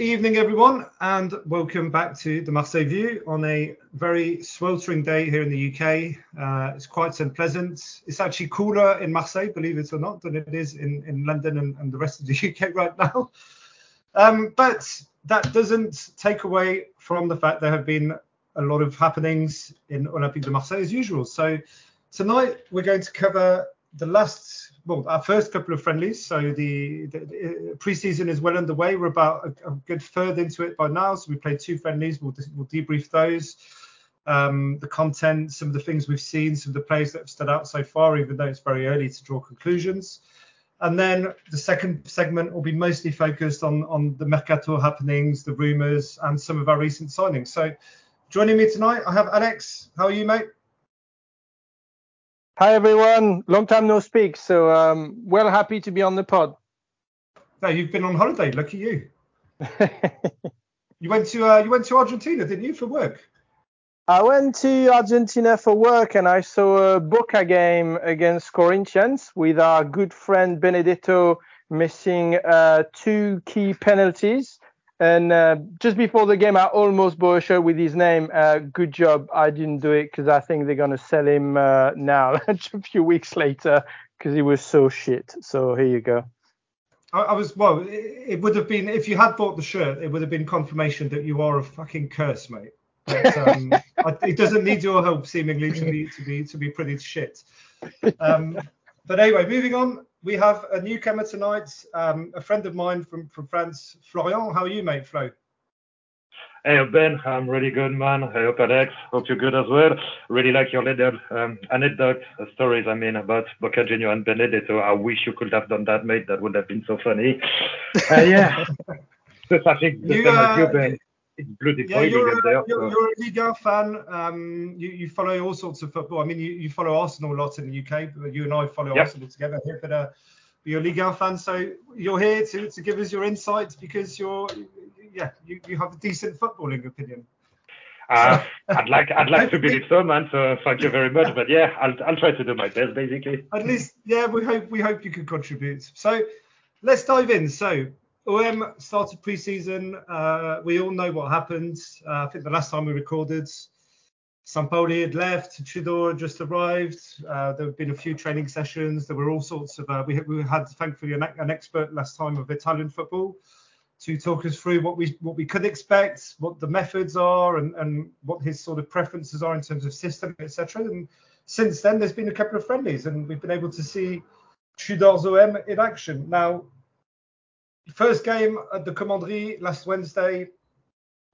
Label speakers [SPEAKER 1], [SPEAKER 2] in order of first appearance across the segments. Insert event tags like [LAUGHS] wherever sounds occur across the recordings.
[SPEAKER 1] Evening, everyone, and welcome back to the Marseille View on a very sweltering day here in the UK. Uh, it's quite unpleasant. It's actually cooler in Marseille, believe it or not, than it is in, in London and, and the rest of the [LAUGHS] UK right now. Um, but that doesn't take away from the fact there have been a lot of happenings in Olympique de Marseille as usual. So tonight we're going to cover the last well, our first couple of friendlies. So the, the, the preseason is well underway. We're about a, a, good third into it by now. So we played two friendlies. We'll, we'll debrief those. Um, the content, some of the things we've seen, some of the players that have stood out so far, even though it's very early to draw conclusions. And then the second segment will be mostly focused on, on the Mercato happenings, the rumours, and some of our recent signings. So joining me tonight, I have Alex. How are you, mate?
[SPEAKER 2] Hi everyone, long time no speak. So um, well happy to be on the pod.
[SPEAKER 1] No, you've been on holiday. Lucky you. [LAUGHS] you went to uh, you went to Argentina, didn't you, for work?
[SPEAKER 2] I went to Argentina for work and I saw a Boca game against Corinthians with our good friend Benedetto missing uh, two key penalties. And uh, just before the game, I almost bought a shirt with his name. Uh, good job. I didn't do it because I think they're going to sell him uh, now, [LAUGHS] a few weeks later, because he was so shit. So here you go.
[SPEAKER 1] I, I was, well, it, it, would have been, if you had bought the shirt, it would have been confirmation that you are a fucking curse, mate. But, [LAUGHS] um, I, it doesn't need your help, seemingly, to be, to be, to be pretty shit. Um, but anyway, moving on we have a newcomer tonight, um, a friend of mine from, from France, Florian. How are you, mate, Flo?
[SPEAKER 3] Hey, Ben, I'm really good, man. I hope Alex, hope you're good as well. Really like your little um, anecdote uh, stories, I mean, about Boca Junior and Benedetto. I wish you could have done that, mate. That would have been so funny. Uh, yeah. [LAUGHS] I think the
[SPEAKER 1] You,
[SPEAKER 3] same as
[SPEAKER 1] uh,
[SPEAKER 3] you, Ben. It's bloody
[SPEAKER 1] Yeah, you're a,
[SPEAKER 3] there.
[SPEAKER 1] you're,
[SPEAKER 3] so-
[SPEAKER 1] you're a Liga fan. Um, you, you follow all sorts of football. I mean, you, you follow Arsenal a lot in the UK. But you and I follow
[SPEAKER 3] Yep.
[SPEAKER 1] Arsenal together here. But uh, you're a Liga fan, so you're here to, to give us your insights because you're, yeah, you, you have a decent footballing opinion.
[SPEAKER 3] Uh, [LAUGHS] I'd like I'd like to believe so, man. So thank you very much. But yeah, I'll I'll try to do my best, basically.
[SPEAKER 1] At least, yeah, we hope we hope you can contribute. So let's dive in. So OM started preseason. Uh, we all know what happened. Uh, I think the last time we recorded, Sampaoli had left. Tudor had just arrived. Uh, there have been a few training sessions. There were all sorts of. Uh, we, had- we had thankfully an, an expert last time of Italian football to talk us through what we what we could expect, what the methods are, and, and what his sort of preferences are in terms of system, etc. And since then, there's been a couple of friendlies, and we've been able to see Tudor's OM in action. Now, first game at the Commanderie last Wednesday,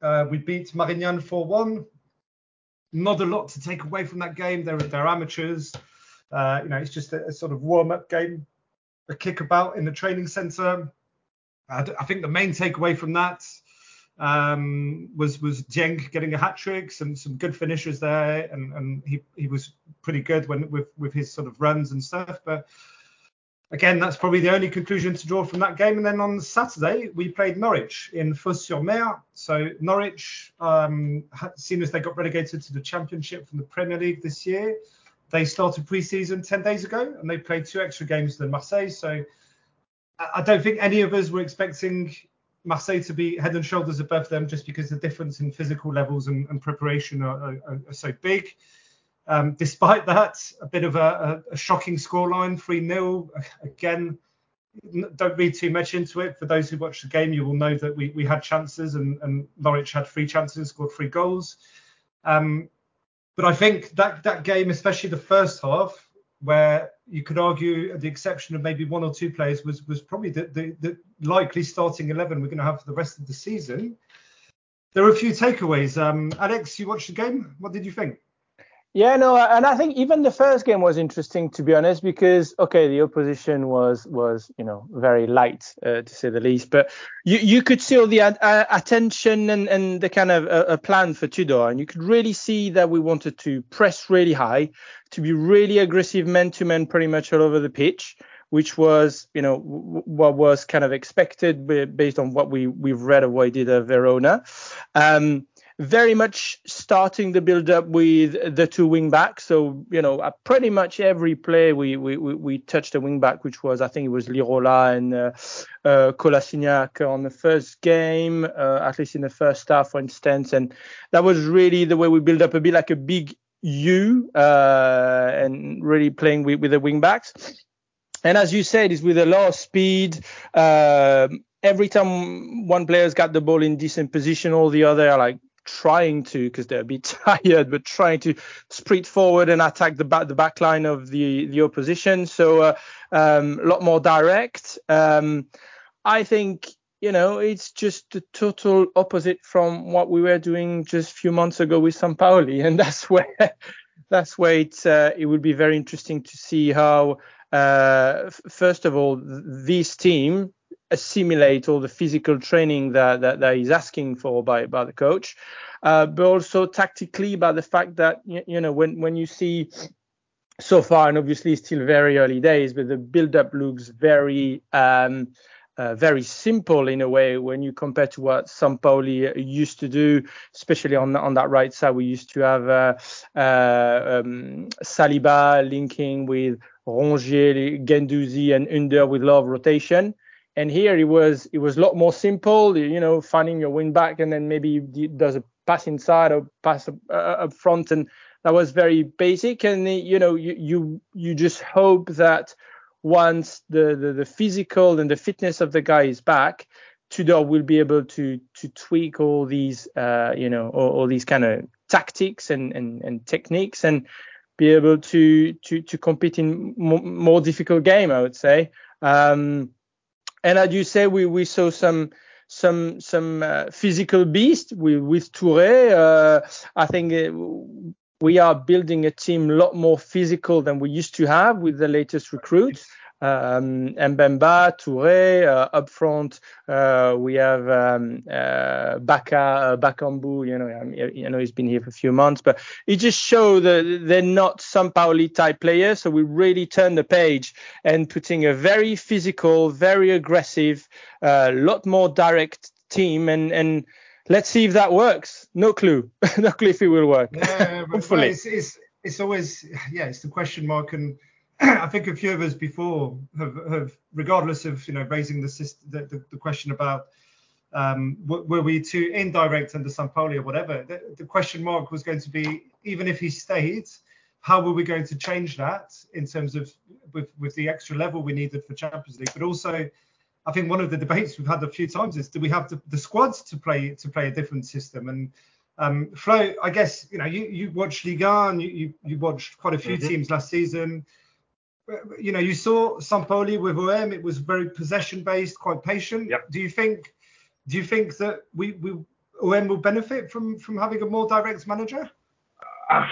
[SPEAKER 1] uh, we beat Marignane 4-1. Not a lot to take away from that game. They're, they're amateurs. Uh, you know, it's just a, a sort of warm-up game, a kickabout in the training centre. I, d- I think the main takeaway from that um, was was Dieng getting a hat trick, some some good finishes there, and, and he, he was pretty good when with with his sort of runs and stuff. But again, that's probably the only conclusion to draw from that game. And then on Saturday, we played Norwich in Fos-sur-Mer. So Norwich, um, seen as they got relegated to the Championship from the Premier League this year, they started pre-season 10 days ago, and they played two extra games than Marseille. So I don't think any of us were expecting Marseille to be head and shoulders above them just because the difference in physical levels and, and preparation are, are, are so big. Um, despite that, a bit of a, a, a shocking scoreline, 3 0. Again, don't read too much into it. For those who watched the game, you will know that we, we had chances and, and Norwich had three chances, scored three goals. Um, but I think that, that game, especially the first half, where you could argue, the exception of maybe one or two players, was was probably the, the, the likely starting 11 we're going to have for the rest of the season. there are a few takeaways. Um, Alex, you watched the game. What did you think?
[SPEAKER 2] Yeah, no, and I think even the first game was interesting to be honest because okay, the opposition was was you know very light uh, to say the least, but you you could see all the uh, attention and and the kind of uh, a plan for Tudor, and you could really see that we wanted to press really high, to be really aggressive man to man pretty much all over the pitch which was you know what was kind of expected based on what we we've read of what he did at Verona. Um, very much starting the build up with the two wing backs. So you know, at pretty much every play we we we, we touched a wing back, which was I think it was Lirola and uh, uh, Kolasinac on the first game, uh, at least in the first half, for instance, and that was really the way we build up a bit like a big U uh, and really playing with, with the wing backs. And as you said, is with a lot of speed. Uh, every time one player's got the ball in decent position, all the other are like trying to, because they're a bit [LAUGHS] tired, but trying to sprint forward and attack the back the back line of the the opposition. So uh, um, a lot more direct. Um, I think you know it's just the total opposite from what we were doing just a few months ago with Sampaoli, [LAUGHS] and that's where that's where it uh, it would be very interesting to see how. Uh, first of all, this team assimilate all the physical training that, that, that he's asking for by, by the coach, uh, but also tactically by the fact that, you, know, when, when you see so far, and obviously still very early days, but the build-up looks very, um, uh, very simple in a way when you compare to what Sampaoli used to do, especially on on that right side. We used to have uh, uh, um, Saliba linking with Rongier, Guendouzi, and Under with of rotation. And here it was it was a lot more simple, you know, finding your wing back and then maybe does a pass inside or pass uh, up front, and that was very basic. And you know, you you you just hope that once the, the, the physical and the fitness of the guy is back, Tudor will be able to to tweak all these uh, you know all, all these kind of tactics and, and, and techniques and be able to to to compete in more, more difficult game I would say um, and as you say, we, we saw some some some uh, physical beast with, with Touré. Uh, I think uh, we are building a team a lot more physical than we used to have with the latest recruits um, Mbemba, Touré, uh, up front, uh, we have um, uh, Baka, uh, Bakambu, you know, I, you know, he's been here for a few months, but it just shows that they're not Sampaoli type players. So we really turn the page and putting a very physical, very aggressive, a uh, lot more direct team and, and, Let's see if that works. No clue. [LAUGHS] no clue if it will work. Yeah, [LAUGHS] Hopefully.
[SPEAKER 1] It's, it's, it's always, yeah, it's the question mark. And [CLEARS THROAT] I think a few of us before have, have regardless of you know raising the the, the, question about um, were we too indirect under Sampaoli or whatever, the, the, question mark was going to be even if he stayed, how were we going to change that in terms of with with the extra level we needed for Champions League, but also. I think one of the debates we've had a few times is do we have the, the squads to play to play a different system and um, Flo, I guess you know you you watched Liga and you, you, you watched quite a few mm-hmm. teams last season you know, you saw Sampaoli with OM. It was very possession based, quite patient.
[SPEAKER 3] Yep.
[SPEAKER 1] Do you think? Do you think that we, we OM will benefit from from having a more direct manager?
[SPEAKER 3] Uh,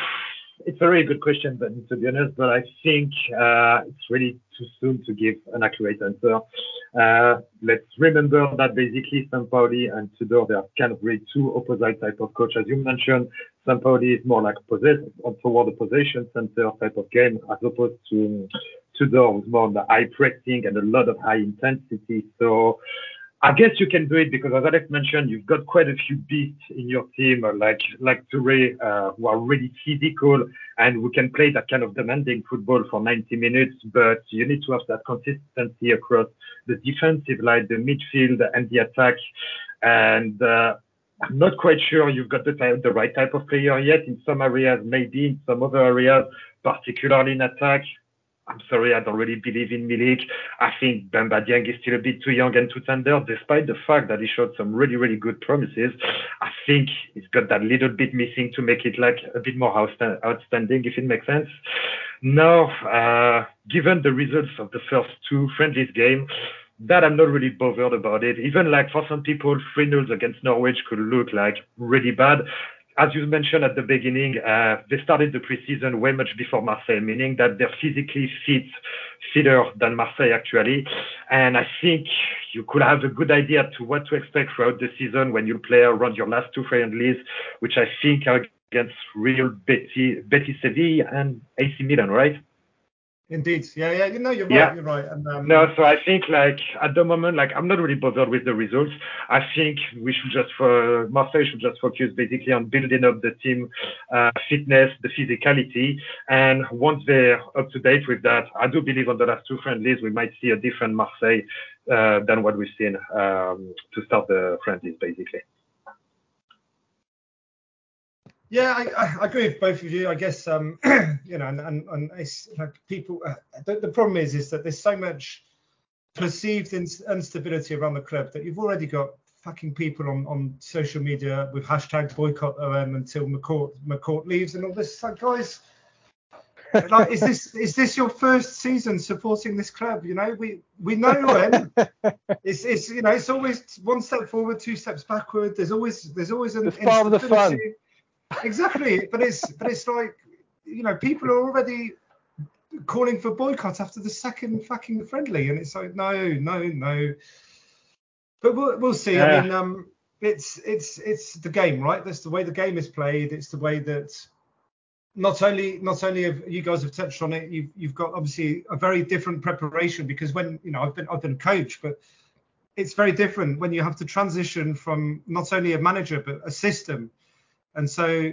[SPEAKER 3] it's a very good question, but to be honest, but I think uh, it's really too soon to give an accurate answer. Uh, let's remember that basically Sampaoli and Tudor, they are kind of really two opposite type of coach. As you mentioned, Sampaoli is more like possess toward the possession center type of game, as opposed to Tudor, who's more on the high pressing and a lot of high intensity. So I guess you can do it because, as Alex mentioned, you've got quite a few beasts in your team, like like Touré, uh, who are really physical and who can play that kind of demanding football for 90 minutes. But you need to have that consistency across the defensive line, the midfield, and the attack. And uh, I'm not quite sure you've got the type, the right type of player yet. In some areas, maybe in some other areas, particularly in attack, I'm sorry, I don't really believe in Milik. I think Bamba Dieng is still a bit too young and too tender, despite the fact that he showed some really, really good promises. I think he's got that little bit missing to make it like a bit more outstanding, if it makes sense. Now, uh, given the results of the first two friendlies game, that I'm not really bothered about it. Even like for some people, 3 0 against Norwich could look like really bad. As you mentioned at the beginning, uh, they started the preseason way much before Marseille, meaning that they're physically fit, fitter than Marseille actually. And I think you could have a good idea to what to expect throughout the season when you play around your last two friendlies, which I think are against Real Betis, Betis Sevilla and AC Milan, right?
[SPEAKER 1] Indeed, yeah, yeah. You know, you're right. Yeah. You're right. And, um,
[SPEAKER 3] no, so I think like at the moment, like I'm not really bothered with the results. I think we should just for Marseille should just focus basically on building up the team uh, fitness, the physicality, and once they're up to date with that, I do believe on the last two friendlies we might see a different Marseille uh, than what we've seen um, to start the friendlies, basically.
[SPEAKER 1] Yeah, I, I, agree with both of you. I guess um, [CLEARS THROAT] you know, and, and, and it's like people. Uh, the, the, problem is, is that there's so much perceived instability around the club that you've already got fucking people on, on social media with hashtag boycott OM until McCourt McCourt leaves and all this. like, guys, like, is this is this your first season supporting this club? You know, we we know when [LAUGHS] it's it's you know it's always one step forward, two steps backward. There's always there's always an
[SPEAKER 2] it's part of the fun
[SPEAKER 1] exactly. But it's but it's like you know people are already calling for boycott after the second fucking friendly, and it's like no, no, no. But we'll we'll see. Yeah. I mean, um, it's it's it's the game, right? That's the way the game is played. It's the way that not only not only have you guys have touched on it, you've you've got obviously a very different preparation because when you know I've been I've been a coach, but it's very different when you have to transition from not only a manager but a system and so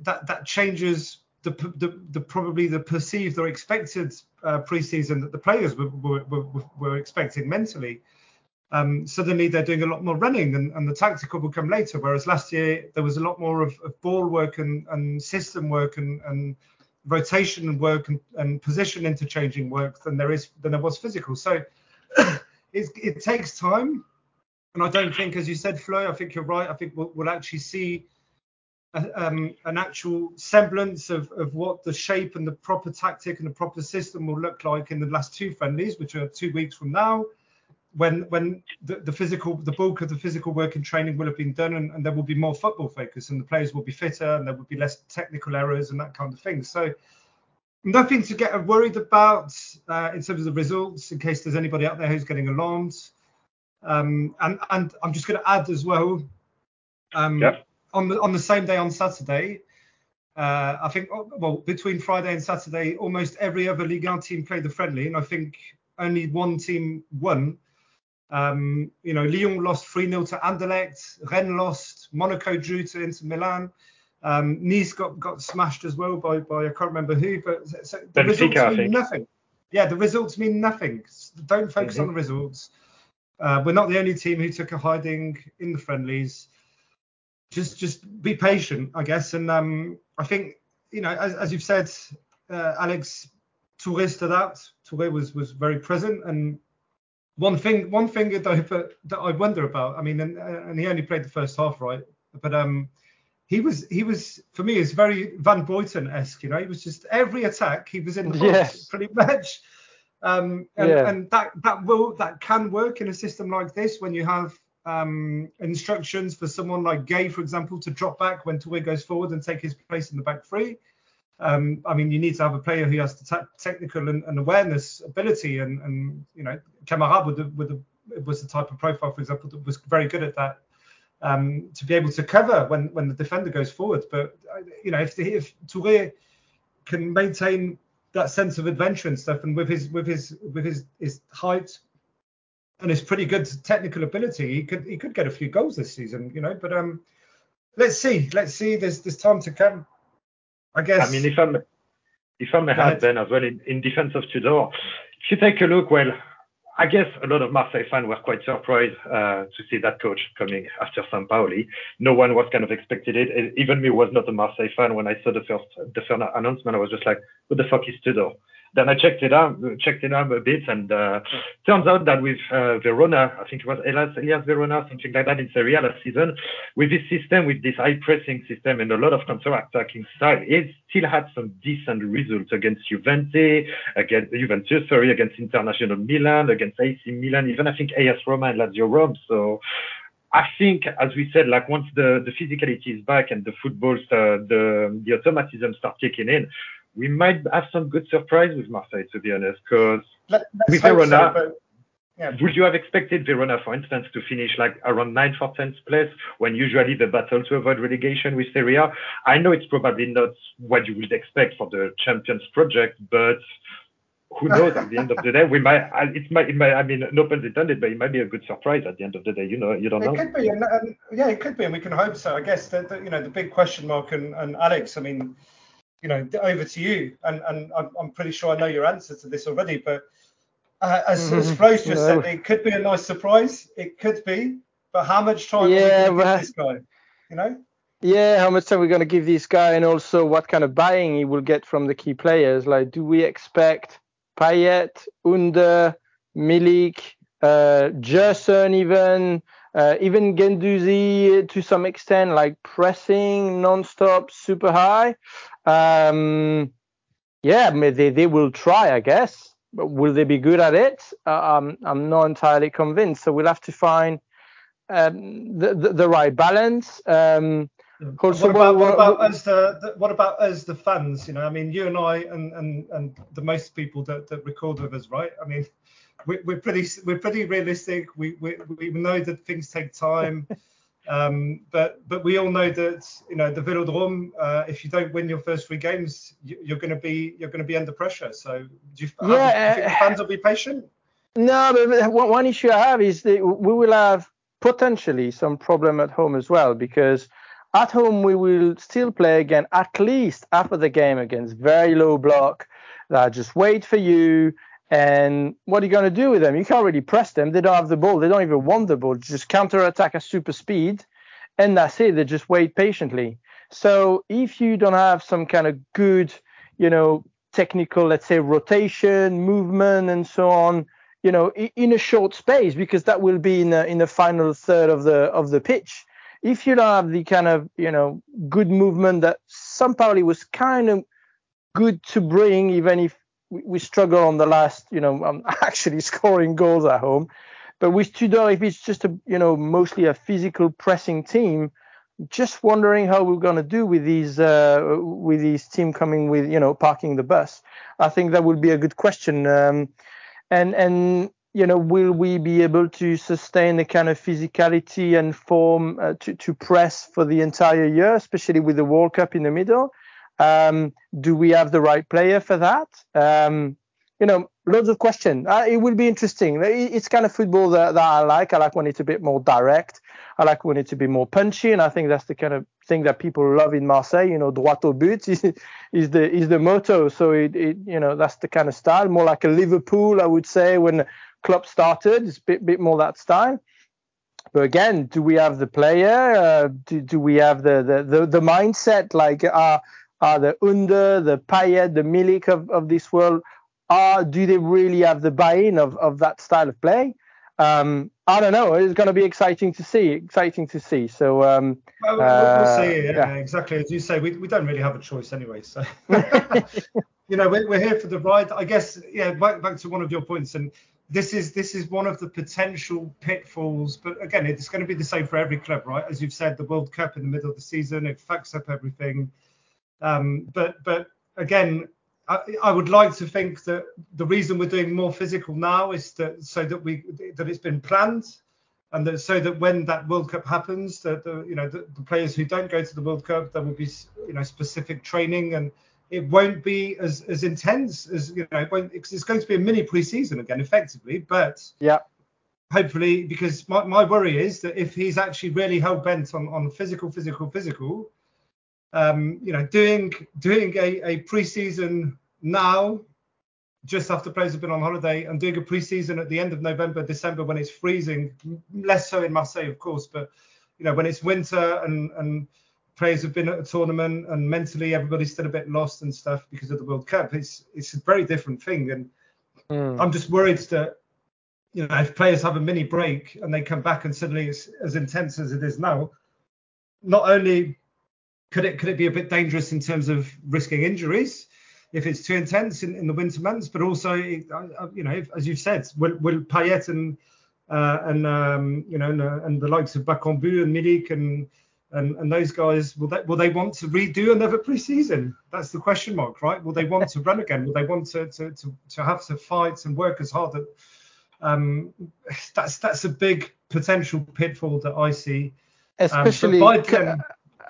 [SPEAKER 1] that that changes the, the, the probably the perceived or expected uh, preseason that the players were, were, were, were expecting mentally. Um, suddenly they're doing a lot more running and, and, the tactical will come later. Whereas last year there was a lot more of, of ball work and, and, system work and, and rotation work and, and, position interchanging work than there is than there was physical. So [CLEARS THROAT] it, it takes time, and I don't think, as you said, Flo, I think you're right. I think we'll, we'll actually see um, an actual semblance of, of what the shape and the proper tactic and the proper system will look like in the last two friendlies, which are two weeks from now, when when the, the physical, the bulk of the physical work and training will have been done, and, and there will be more football focus, and the players will be fitter, and there will be less technical errors and that kind of thing. So nothing to get worried about uh, in terms of the results, in case there's anybody out there who's getting alarmed. Um, and and I'm just going to add as well. Um, on the on the same day on Saturday, uh, I think oh, well between Friday and Saturday, almost every other Ligue 1 team played the friendly, and I think only one team won. Um, you know, Lyon lost 3 0 to Anderlecht, Rennes lost, Monaco drew to Inter Milan. Um, nice got, got smashed as well by, by I can't remember who, but so the Benfica, results mean nothing. Yeah, the results mean nothing. Don't focus mm-hmm. on the results. Uh, we're not the only team who took a hiding in the friendlies just just be patient, I guess. And um, I think you know, as, as you've said, uh, Alex Touré stood out. Touré was was very present. And one thing one thing that I, that I wonder about. I mean, and, and he only played the first half, right? But um, he was he was for me is very Van Buyten esque. You know, he was just every attack he was in the box yes. pretty much. Um, and, yeah. and that that will that can work in a system like this when you have um, instructions for someone like Gueye, for example, to drop back when Touré goes forward and take his place in the back three. Um, I mean, you need to have a player who has the technical and, and, awareness ability, and, and you know, the, the, was the type of profile, for example, that was very good at that. Um, to be able to cover when when the defender goes forward, but uh, you know, if if Touré can maintain that sense of adventure and stuff, and with his with his with his his height, and his pretty good technical ability, he could he could get a few goals this season, you know. But um, let's see, let's see. There's there's time to come. I guess.
[SPEAKER 3] I mean, if I'm if I may add Ben as well in, in defense of Tudor, if you take a look, well, I guess a lot of Marseille fans were quite surprised uh, to see that coach coming after Sampaoli. No one was kind of expected it. Even me was not a Marseille fan when I saw the first the first announcement. I was just like, "What the fuck is Tudor?" Then I checked it out, checked it out a bit, and uh, turns out that with uh, Verona, I think it was Elias, Hellas Verona, something like that in Serie A last season, with this system, with this high pressing system and a lot of counter attacking style, it still had some decent results against Juventus, against Juventus, sorry, against International Milan, against AC Milan, even I think AS Roma and Lazio Rome. So I think, as we said, like once the, the physicality is back and the football, uh, the the automatism start kicking in, we might have some good surprise with Marseille, to be honest. Because with Verona, so, yeah. would you have expected Verona, for instance, to finish like around ninth or tenth place when usually the battle to avoid relegation with Serie A? I know it's probably not what you would expect for the Champions project, but who knows? at the end of the day, we might. It might. It might. I mean, no pun intended, but it might be a good surprise at the end of the day. You know, you don't
[SPEAKER 1] it
[SPEAKER 3] know.
[SPEAKER 1] It could be, and, and, yeah, it could be, and we can hope so. I guess that, you know the big question mark and, and Alex. I mean, you know, over to you, and and I'm, I'm pretty sure I know your answer to this already, but uh, as, mm-hmm. as Flo's just no. said, it could be a nice surprise. It could be, but how much time yeah, are we give this guy? You know.
[SPEAKER 2] Yeah, how much time we're going to give this guy, and also what kind of buying he will get from the key players. Like, do we expect Payet, Under, Milik, uh, Gerson even, uh, even Guendouzi to some extent, like pressing non-stop, super high. Um, yeah, they, they will try, I guess. But will they be good at it? Uh, um, I'm not entirely convinced. So we'll have to find um, the, the, the right balance. Um,
[SPEAKER 1] what about, what about as the, the, what about as the fans? You know, I mean, you and I and and, and the most people that, that record with us, right? I mean, we, we're pretty we're pretty realistic. We, we we know that things take time, [LAUGHS] um, but but we all know that you know the Velodrome. Uh, if you don't win your first three games, you, are going to be you're going to be under pressure. So do you, yeah, do you think uh, fans will be patient?
[SPEAKER 2] No, but one issue I have is that we will have potentially some problem at home as well because at home, we will still play again at least after the game against very low block that just wait for you. And what are you going to do with them? You can't really press them. They don't have the ball. They don't even want the ball. Just counter attack at super speed. And that's it. They just wait patiently. So if you don't have some kind of good, you know, technical, let's say rotation, movement, and so on, you know, in a short space, because that will be in the, in the final third of the of the pitch if you don't have the kind of you know good movement that Sampaoli was kind of good to bring, even if we struggle on the last, you know, um, [LAUGHS] actually scoring goals at home. But with Tudor, if it's just a, you know, mostly a physical pressing team, just wondering how we're going to do with these, uh, with these team coming with, you know, parking the bus. I think that would be a good question. Um, and and you know, will we be able to sustain the kind of physicality and form uh, to, to press for the entire year, especially with the World Cup in the middle? Um, do we have the right player for that? Um, you know, loads of questions. Uh, it will be interesting. It's kind of football that, that I like. I like when it's a bit more direct. I like when it's a bit more punchy, and I think that's the kind of thing that people love in Marseille. You know, droit au but is, is the is the motto. So it, it you know that's the kind of style, more like a Liverpool, I would say, when Klopp started. It's a bit, bit more that style. But again, do we have the player? Uh, do, do we have the, the, the, the mindset? Like, are, are the Under, the Payet, the Milik of, of this world, are, do they really have the buy-in of, of that style of play? Um, I don't know. It's going to be exciting to see. Exciting to see. So um,
[SPEAKER 1] well, we'll, uh, we'll see. Yeah, yeah, exactly as you say. We, we don't really have a choice anyway. So [LAUGHS] you know we're, we're here for the ride. I guess yeah. Back back to one of your points, and this is this is one of the potential pitfalls. But again, it's going to be the same for every club, right? As you've said, the World Cup in the middle of the season, it fucks up everything. Um, but but again, I, I, would like to think that the reason we're doing more physical now is that so that we that it's been planned, and that so that when that World Cup happens, that the you know the, the players who don't go to the World Cup, there will be you know specific training and it won't be as as intense as you know. It it's going to be a mini preseason again, effectively. But
[SPEAKER 2] yeah,
[SPEAKER 1] hopefully, because my, my worry is that if he's actually really hell bent on on physical, physical, physical, um, you know, doing doing a a preseason now, just after players have been on holiday, and doing a preseason at the end of November, December when it's freezing, less so in Marseille, of course, but you know when it's winter and and players have been at a tournament and mentally everybody's still a bit lost and stuff because of the World Cup. It's it's a very different thing, and mm. I'm just worried that you know if players have a mini break and they come back and suddenly it's as intense as it is now, not only could it could it be a bit dangerous in terms of risking injuries if it's too intense in, in the winter months, but also you know as you've said, will will Payet and uh, and um, you know and, uh, and, the likes of Bakambu and Milik and and, and those guys will they will they want to redo another preseason? That's the question mark, right? Will they want to run again? Will they want to to, to, to have to fight and work as hard? That um, that's that's a big potential pitfall that I see.
[SPEAKER 2] Especially, um, then,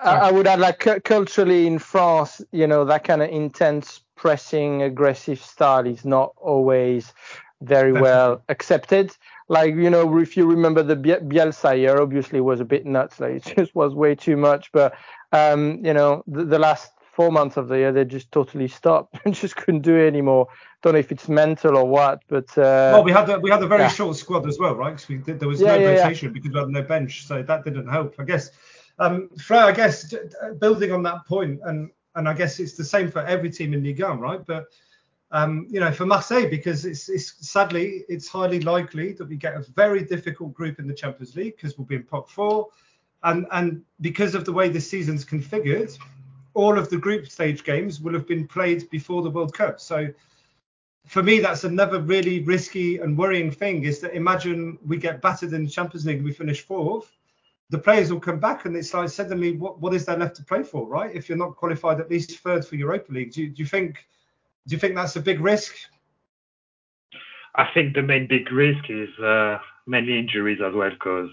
[SPEAKER 2] I would add like culturally in France, you know, that kind of intense pressing, aggressive style is not always very Definitely. well accepted. Like you know if you remember the Bielsa year obviously was a bit nuts like [LAUGHS] it just was way too much but um you know the, the last four months of the year they just totally stopped [LAUGHS] and just couldn't do it anymore. Don't know if it's mental or what but uh,
[SPEAKER 1] well we had a, we had a very yeah. short squad as well right? Because we did, there was yeah, no yeah, rotation because we had no bench so that didn't help I guess um Fred, I guess building on that point and and I guess it's the same for every team in Ligue 1 right but um, you know, for Marseille, because it's, it's, sadly it's highly likely that we get a very difficult group in the Champions League because we'll be in pot four, and and because of the way the season's configured, all of the group stage games will have been played before the World Cup. So for me, that's another really risky and worrying thing. Is that imagine we get battered in the Champions League we finish fourth, the players will come back and it's like suddenly what what is there left to play for, right? If you're not qualified at least third for Europa League, do you, do you think? Do you think that's a big risk?
[SPEAKER 3] I think the main big risk is uh, mainly injuries as well, because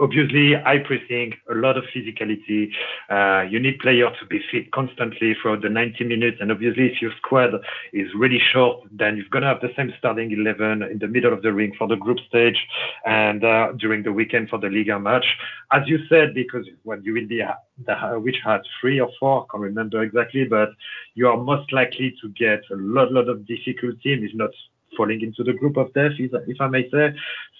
[SPEAKER 3] obviously high pressing, a lot of physicality. Uh, you need players to be fit constantly throughout the 90 minutes. And obviously, if your squad is really short, then you're going to have the same starting 11 in the middle of the ring for the group stage and uh, during the weekend for the Liga match. As you said, because when you in the, the which had three or four, I can't remember exactly, but you are most likely to get a lot, lot of difficulty, if not falling into the group of death, if I may say.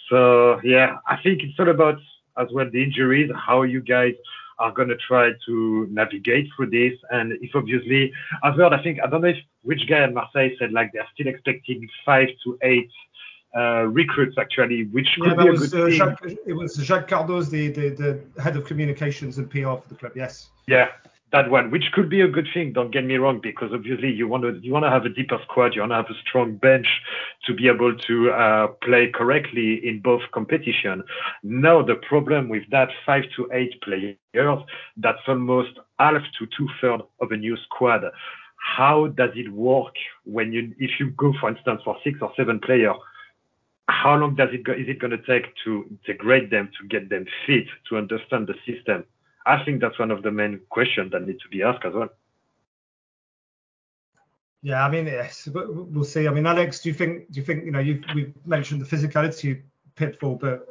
[SPEAKER 3] So yeah, I think it's all about as well the injuries, how you guys are going to try to navigate through this. And if obviously, I've heard, I think, I don't know if which guy at Marseille said like they're still expecting five to eight uh, recruits actually, which could yeah, be a was, good uh,
[SPEAKER 1] Jacques, it was Jacques Cardoze, the, the, the head of communications and PR for the club. Yes.
[SPEAKER 3] Yeah, that one, which could be a good thing. Don't get me wrong, because obviously you want to you want to have a deeper squad, you want to have a strong bench to be able to uh, play correctly in both competition. Now the problem with that five to eight players, that's almost half to two thirds of a new squad. How does it work when you if you go for instance for six or seven players? How long does it go, is it going to take to integrate them to get them fit to understand the system? I think that's one of the main questions that need to be asked as well.
[SPEAKER 1] Yeah, I mean, yes, we'll see. I mean, Alex, do you think do you think you know you we mentioned the physicality pitfall, but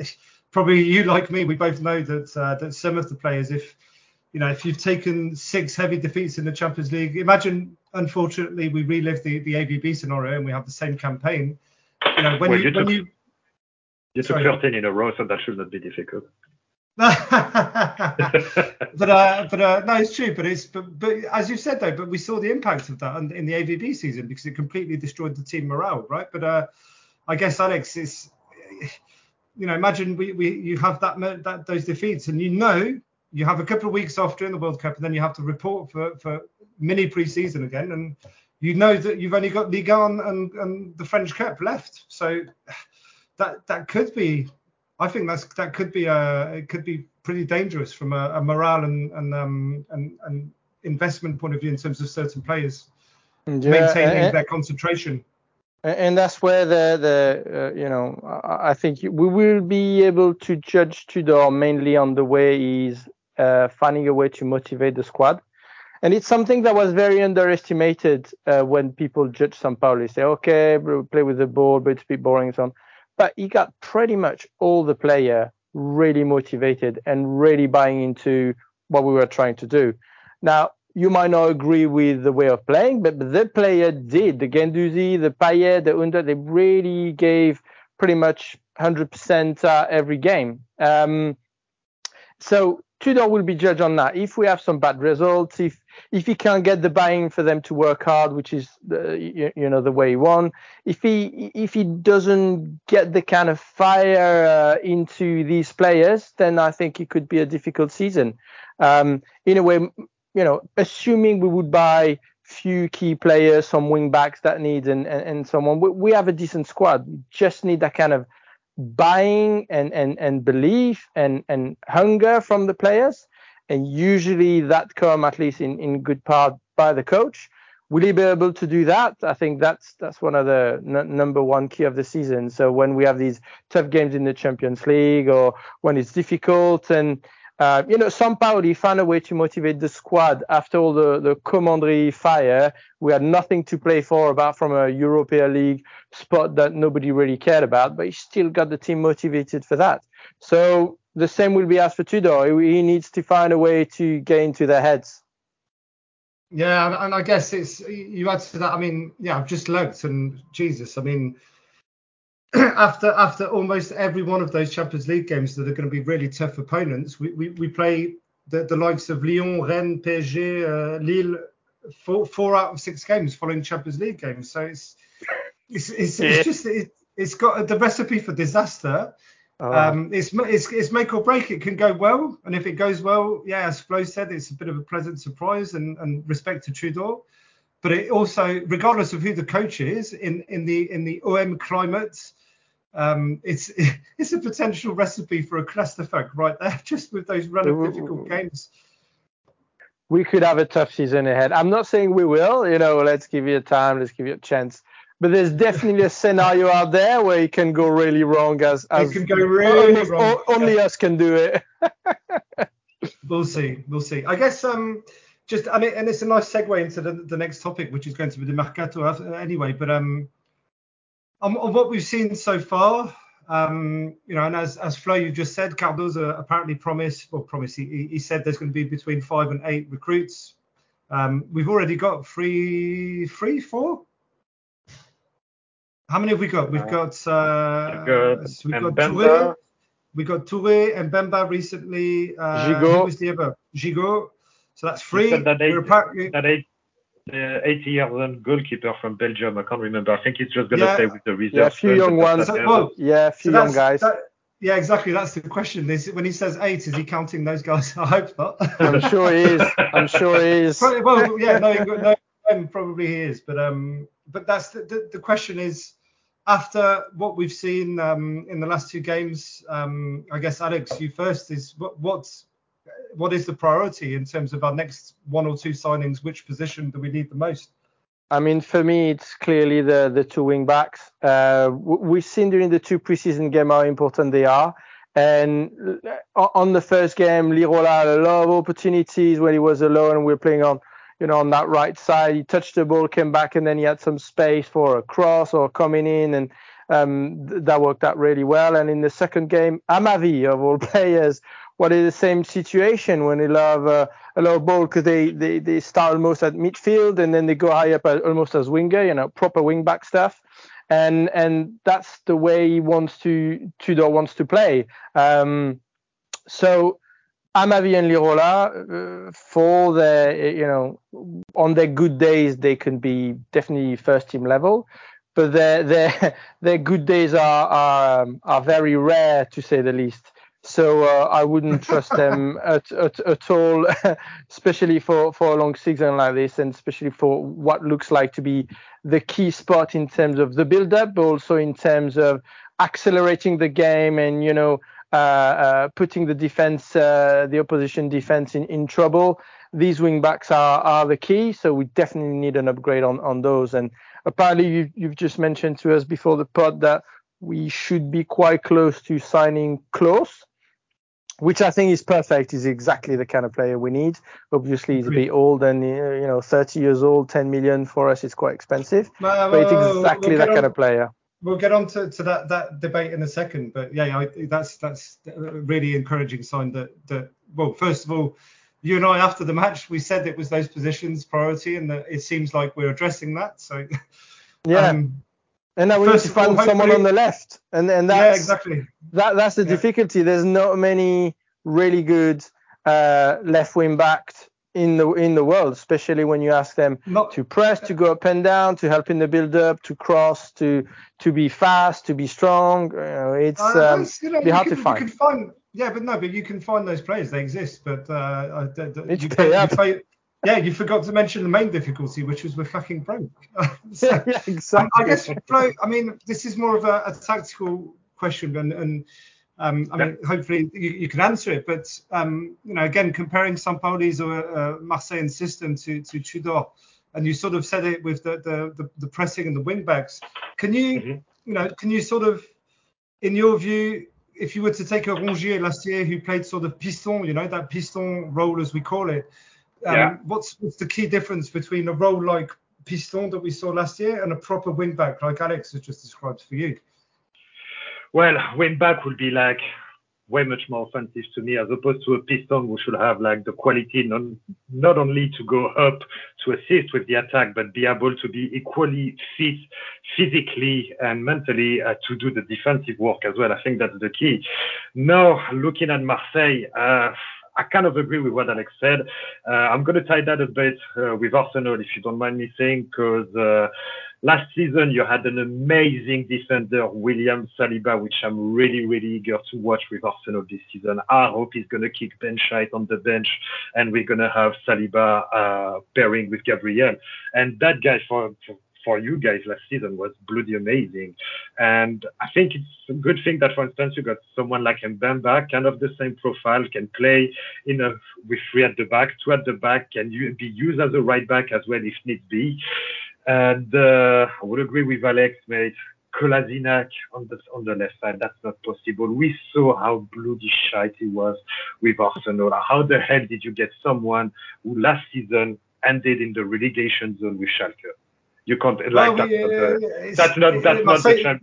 [SPEAKER 1] [LAUGHS] probably you like me, we both know that uh, that some of the players, if you know, if you've taken six heavy defeats in the Champions League, imagine unfortunately we relive the the AVB scenario and we have the same campaign. You know, when well, you, you, when
[SPEAKER 3] you you took 13 in a row, so that should not be difficult. [LAUGHS]
[SPEAKER 1] but uh, but uh, no, it's true. But it's but, but as you said though, but we saw the impact of that in, the AVB season because it completely destroyed the team morale, right? But uh, I guess Alex is, you know, imagine we, we you have that that those defeats and you know you have a couple of weeks off during the World Cup and then you have to report for for mini pre-season again and you know that you've only got Ligue 1 and, and the French Cup left. So that that could be I think that's that could be a it could be pretty dangerous from a, a morale and and, um, and and investment point of view in terms of certain players yeah, maintaining and, their concentration.
[SPEAKER 2] And that's where the the uh, you know I think we will be able to judge Tudor mainly on the way he's uh, finding a way to motivate the squad. And it's something that was very underestimated uh, when people judge Sampaoli. Say, okay, play with the ball, but it's a bit boring and so on but he got pretty much all the player really motivated and really buying into what we were trying to do. Now, you might not agree with the way of playing, but the player did. The Guendouzi, the Payet, the Under, they really gave pretty much 100% uh, every game. Um, so Tudor will be judged on that. If we have some bad results, if if he can't get the buying for them to work hard, which is the, you, you, know the way he won, if he if he doesn't get the kind of fire uh, into these players, then I think it could be a difficult season. Um, in a way, you know, assuming we would buy few key players, some wing backs that need and, and, and someone, we, we have a decent squad. We just need that kind of buying and, and, and belief and, and hunger from the players. And usually that come at least in, in good part by the coach. Will he be able to do that? I think that's that's one of the n- number one key of the season. So when we have these tough games in the Champions League or when it's difficult and uh, you know, Sampaoli found a way to motivate the squad after all the, the Commanderie fire. We had nothing to play for about from a European League spot that nobody really cared about, but he still got the team motivated for that. So the same will be asked for Tudor. He needs to find a way to get into their heads.
[SPEAKER 1] Yeah, and I guess it's you add to that. I mean, yeah, I've just looked, and Jesus, I mean, [CLEARS THROAT] after after almost every one of those Champions League games that are going to be really tough opponents, we, we, we play the, the likes of Lyon, Rennes, PSG, uh, Lille, four, four out of six games following Champions League games. So it's it's it's, yeah. it's just it, has got the recipe for disaster. Oh. Um, it's, it's it's make or break. It can go well, and if it goes well, yeah, as Flo said, it's a bit of a pleasant surprise and, and respect to Tudor. But it also, regardless of who the coach is, in in the in the OM climate, um, it's [LAUGHS] it's a potential recipe for a clusterfuck right there, [LAUGHS] just with those run of difficult games.
[SPEAKER 2] We could have a tough season ahead. I'm not saying we will. You know, let's give you a time, let's give you a chance. But there's definitely a [LAUGHS] scenario out there where it can go really wrong. As, as
[SPEAKER 1] it can go really
[SPEAKER 2] only,
[SPEAKER 1] wrong.
[SPEAKER 2] Only yeah. us can do it.
[SPEAKER 1] we'll see. We'll see. I guess um, just and, it, and it's a nice segue into the, the next topic, which is going to be the mercato uh, anyway. But um, on, on what we've seen so far, um, you know, and as as Flo you just said, Cardoze apparently promised, well, promised he, he said there's going to be between five and eight recruits. Um, we've already got three, three, four. How many have we got? We've got uh,
[SPEAKER 3] we've got Touré,
[SPEAKER 1] we got Touré and Mbemba recently. Uh,
[SPEAKER 2] Gigot. Who
[SPEAKER 1] was the other? Gigot. So that's three.
[SPEAKER 3] That eight, that eight the 80 year old goalkeeper from Belgium. I can't remember. I think he's just going to yeah. stay with the reserve.
[SPEAKER 2] Yeah, a few young ones. So, well, yeah, a few so young guys. That,
[SPEAKER 1] yeah, exactly. That's the question. Is when he says eight, is he counting those guys? [LAUGHS] I hope not.
[SPEAKER 2] I'm sure he is. I'm sure he is. [LAUGHS]
[SPEAKER 1] well, yeah, no, no, probably he is. But um, but that's the, the, the question is after what we've seen um, in the last two games. Um, I guess Alex, you first is what what's what is the priority in terms of our next one or two signings? Which position do we need the most?
[SPEAKER 2] I mean, for me, it's clearly the the two wing backs. Uh, we've seen during the two preseason games how important they are. And on the first game, Lirola had a lot of opportunities when he was alone and we were playing on, you know, on that right side. He touched the ball, came back, and then he had some space for a cross or coming in, and um, that worked out really well. And in the second game, Amavi of all [LAUGHS] players what is the same situation when they love uh, a low ball because they, they, they start almost at midfield and then they go high up almost as winger, you know, proper wing back stuff. And and that's the way he wants to Tudor wants to play. Um, so Amavi and Lirola, uh, for their you know on their good days they can be definitely first team level, but their their [LAUGHS] their good days are are, are very rare to say the least. So uh, I wouldn't [LAUGHS] trust them at, at, at all, [LAUGHS] especially for, for a long season like this, and especially for what looks like to be the key spot in terms of the build-up, but also in terms of accelerating the game and you know uh, uh, putting the defense, uh, the opposition defense in, in trouble. These wing backs are, are the key, so we definitely need an upgrade on, on those. And apparently, you, you've just mentioned to us before the pod that we should be quite close to signing Clauss which I think is perfect. Is exactly the kind of player we need. Obviously, he's a bit old, and you know, 30 years old, 10 million for us is quite expensive. but it's exactly we'll that on, kind of player.
[SPEAKER 1] We'll get on to, to that that debate in a second, but yeah, I, that's that's a really encouraging sign that that well, first of all, you and I after the match we said it was those positions priority, and that it seems like we're addressing that. So
[SPEAKER 2] yeah. Um, and now we need to find all, someone on the left, and and that's
[SPEAKER 1] yeah, exactly.
[SPEAKER 2] That that's the yeah. difficulty. There's not many really good uh, left wing backs in the in the world, especially when you ask them
[SPEAKER 1] Not-
[SPEAKER 2] to press, to go up and down, to help in the build up, to cross, to to be fast, to be strong. You know, it's
[SPEAKER 1] Uh,
[SPEAKER 2] um,
[SPEAKER 1] you know, you
[SPEAKER 2] hard
[SPEAKER 1] can,
[SPEAKER 2] to find.
[SPEAKER 1] You can find, yeah, but no, but you can find those players. They exist, but uh, I- d- d-
[SPEAKER 2] Need
[SPEAKER 1] you, [LAUGHS]
[SPEAKER 2] pay
[SPEAKER 1] you pay- yeah, you forgot to mention the main difficulty, which was we're fucking broke. [LAUGHS] So, [LAUGHS]
[SPEAKER 2] yeah, exactly.
[SPEAKER 1] I guess, Flo, I mean, this is more of a, a tactical question, and, and um, I mean, hopefully you, you can answer it. But um, you know, again, comparing Sampaoli's or uh, Marseille system to to Tudor, and you sort of said it with the the, the, the pressing and the wing backs. Can you,
[SPEAKER 3] Mhm.
[SPEAKER 1] you know, can you sort of, in your view, if you were to take a Rongier last year who played sort of piston, you know, that piston role as we call it, um,
[SPEAKER 3] Yeah.
[SPEAKER 1] what's what's the key difference between a role like piston that we saw last year and a proper wing back like Alex has just described for you?
[SPEAKER 3] Well, wing back would be like way much more offensive to me as opposed to a piston who should have like the quality not, not only to go up to assist with the attack, but be able to be equally fit physically and mentally uh, to do the defensive work as well. I think that's the key. Now, looking at Marseille, uh, I kind of agree with what Alex said. Uh, I'm going to tie that a bit uh, with Arsenal, if you don't mind me saying, because uh, last season you had an amazing defender, William Saliba, which I'm really, really eager to watch with Arsenal this season. I hope he's going to kick Ben White on the bench, and we're going to have Saliba uh, pairing with Gabriel. And that guy for, for for you guys last season was bloody amazing. And I think it's a good thing that, for instance, you got someone like Mbemba, kind of the same profile, can play in a with three at the back, two at the back, can be used as a right back as well if need be. And uh, I would agree with Alex, mate. Kolasinac on the on the left side, that's not possible. We saw how bloody shite he was with Arsenal. How the hell did you get someone who last season ended in the relegation zone with Schalke? You can't like
[SPEAKER 1] Well,
[SPEAKER 3] that's,
[SPEAKER 1] uh,
[SPEAKER 3] that's not that's not the champ.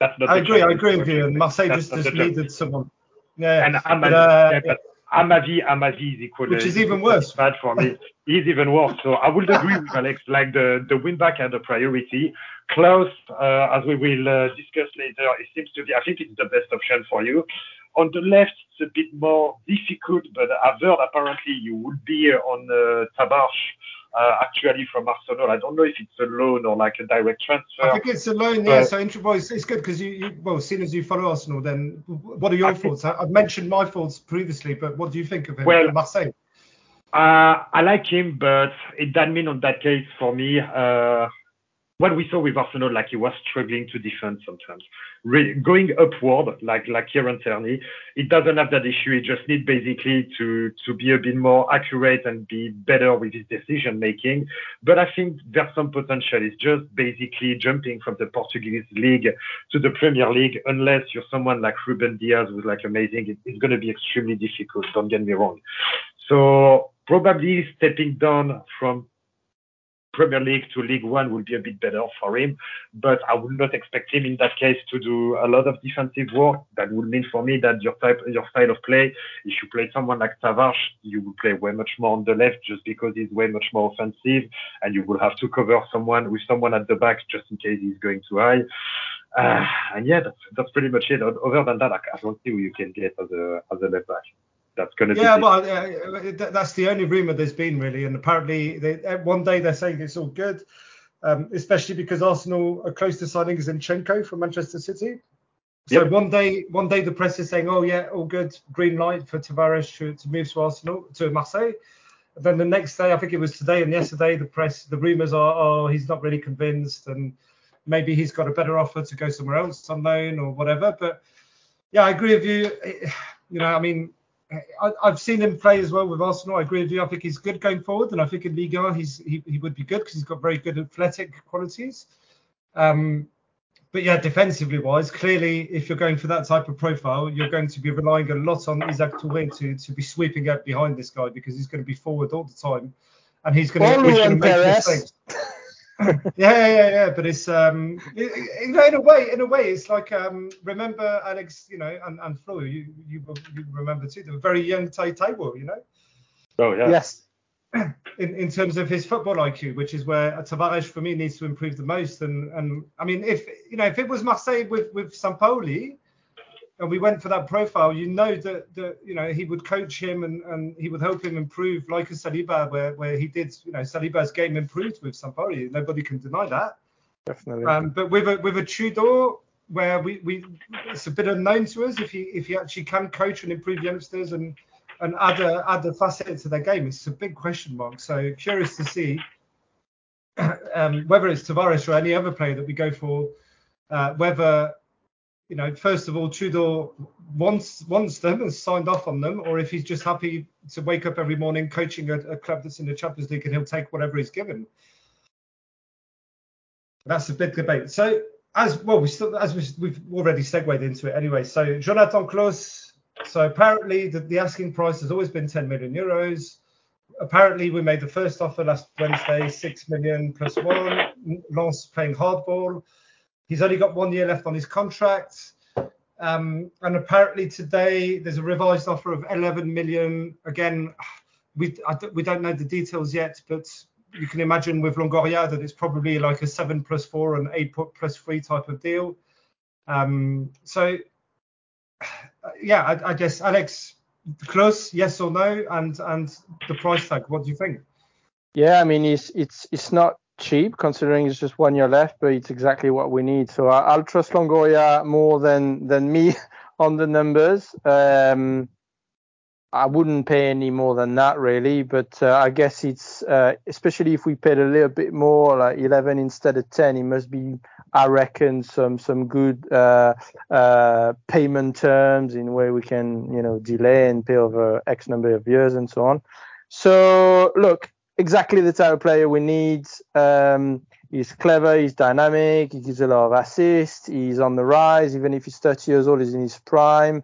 [SPEAKER 3] That's not
[SPEAKER 1] I agree. I agree with you. And Marseille just, just needed someone. Yeah.
[SPEAKER 3] And Amavi,
[SPEAKER 1] uh,
[SPEAKER 3] yeah, but Amavi, Amavi is equally
[SPEAKER 1] Which is even worse.
[SPEAKER 3] Bad for me. [LAUGHS] He's even worse. So I would agree with Alex. Like the the win back are the priority. Clauss, uh, as we will uh, discuss later, it seems to be. I think it's the best option for you. On the left, it's a bit more difficult, but I've heard apparently you would be on uh, Tavares, uh, actually from Arsenal. I don't know if it's a loan or like a direct transfer.
[SPEAKER 1] I think it's a loan, yeah.
[SPEAKER 3] Uh,
[SPEAKER 1] So intro boys, it's good because you, you, well, seeing as you follow Arsenal, then what are your
[SPEAKER 3] I think-
[SPEAKER 1] thoughts? I, I've mentioned my thoughts previously, but what do you think of him?
[SPEAKER 3] Well,
[SPEAKER 1] Marseille.
[SPEAKER 3] Uh, I like him, but it doesn't mean on that case for me. Uh, what we saw with Arsenal, like he was struggling to defend sometimes. Re- going upward, like like Kieran Tierney, it doesn't have that issue. He just needs basically to to be a bit more accurate and be better with his decision making. But I think there's some potential. It's just basically jumping from the Portuguese league to the Premier League. Unless you're someone like Ruben Dias, who's like amazing, it, it's going to be extremely difficult. Don't get me wrong. So probably stepping down from Premier League to League One will be a bit better for him, but I would not expect him in that case to do a lot of defensive work. That would mean for me that your type, your style of play, if you play someone like Tavares, you will play way much more on the left just because he's way much more offensive, and you will have to cover someone with someone at the back just in case he's going too high. Uh, and yeah, that's, that's pretty much it. Other than that, I, I don't see who you can get as a as a left back. That's going to
[SPEAKER 1] Yeah,
[SPEAKER 3] be.
[SPEAKER 1] well, uh, that's the only rumor there's been really, and apparently they, uh, one day they're saying it's all good, um, especially because Arsenal are close to signing Zinchenko from Manchester City. So
[SPEAKER 3] Yep.
[SPEAKER 1] one day, one day the press is saying, oh yeah, all good, green light for Tavares to, to move to Arsenal to Marseille. And then the next day, I think it was today and yesterday, the press, the rumors are, oh, he's not really convinced, and maybe he's got a better offer to go somewhere else on loan or whatever. But yeah, I agree with you. Eh, You know, I mean, I, I've seen him play as well with Arsenal. I agree with you. I think he's good going forward, and I think in Liga he's he, he would be good because he's got very good athletic qualities. Um, but yeah, defensively wise, clearly, if you're going for that type of profile, you're going to be relying a lot on Isak Touré to to be sweeping out behind this guy because he's going to be forward all the time, and he's going to, going to make
[SPEAKER 2] Perez.
[SPEAKER 1] mistakes. [LAUGHS] yeah, yeah, yeah. But it's um, it- you know, in a way, in a way, it's like um, remember Alex, you know, and and Flo, you you, you remember too, the very young Taye Taiwo, you know,
[SPEAKER 3] Oh yeah.
[SPEAKER 2] Yes. [CLEARS THROAT]
[SPEAKER 1] in, in terms of his football IQ, which is where Tavares for me needs to improve the most. And and I mean, if you know, if it was Marseille with with Sampaoli, and we went for that profile, you know that, that you know he would coach him and, and he would help him improve, like a Saliba, where, where he did. You know, Saliba's game improved with Sampaoli. Nobody can deny that.
[SPEAKER 2] Definitely.
[SPEAKER 1] Um, but with a with a Tudor, where we, we it's a bit unknown to us if he if he actually can coach and improve youngsters and and add a add a facet to their game. It's a big question mark. So curious to see [COUGHS] um, whether it's Tavares or any other player that we go for, uh, whether you know, first of all, Tudor wants wants them and signed off on them, or if he's just happy to wake up every morning coaching a, a club that's in the Champions League and he'll take whatever he's given. That's a big debate. So as well, we still as we, have already segued into it anyway. So Jonathan Clauss. So apparently the, the asking price has always been 10 million euros. Apparently we made the first offer last Wednesday, six million plus one. Lens playing hardball. He's only got one year left on his contract. Um, and apparently today there's a revised offer of 11 million. Again, we we don't know the details yet, but you can imagine with Longoria that it's probably like a seven plus four and eight plus three type of deal. Um, so yeah, I, I guess Alex, Clauss, yes or no, and and the price tag. What do you think?
[SPEAKER 2] Yeah, I mean it's it's it's not cheap considering it's just one year left, but it's exactly what we need. So I, will trust Longoria more than than me [LAUGHS] on the numbers. Um, I wouldn't pay any more than that really, but uh, I guess it's uh, especially if we paid a little bit more, like 11 instead of 10, it must be, I reckon, some some good uh, uh payment terms in where we can, you know, delay and pay over X number of years and so on. So look, exactly the type of player we need. Um, he's clever, he's dynamic, he gives a lot of assists, he's on the rise, even if he's 30 years old, he's in his prime.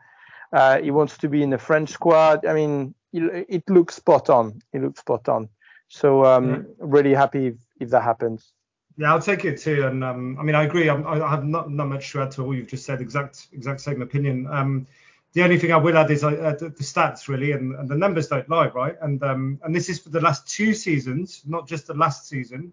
[SPEAKER 2] Uh, he wants to be in the French squad. I mean, it looks spot on. It looks spot on. So um, yeah. really happy if, if, that happens.
[SPEAKER 1] Yeah, I'll take it too. And um, I mean, I agree. I'm, i have not, not much to add to all you've just said. Exact exact same opinion. Um, the only thing I will add is uh, the, the, stats really, and, and, the numbers don't lie, right? And um, and this is for the last two seasons, not just the last season.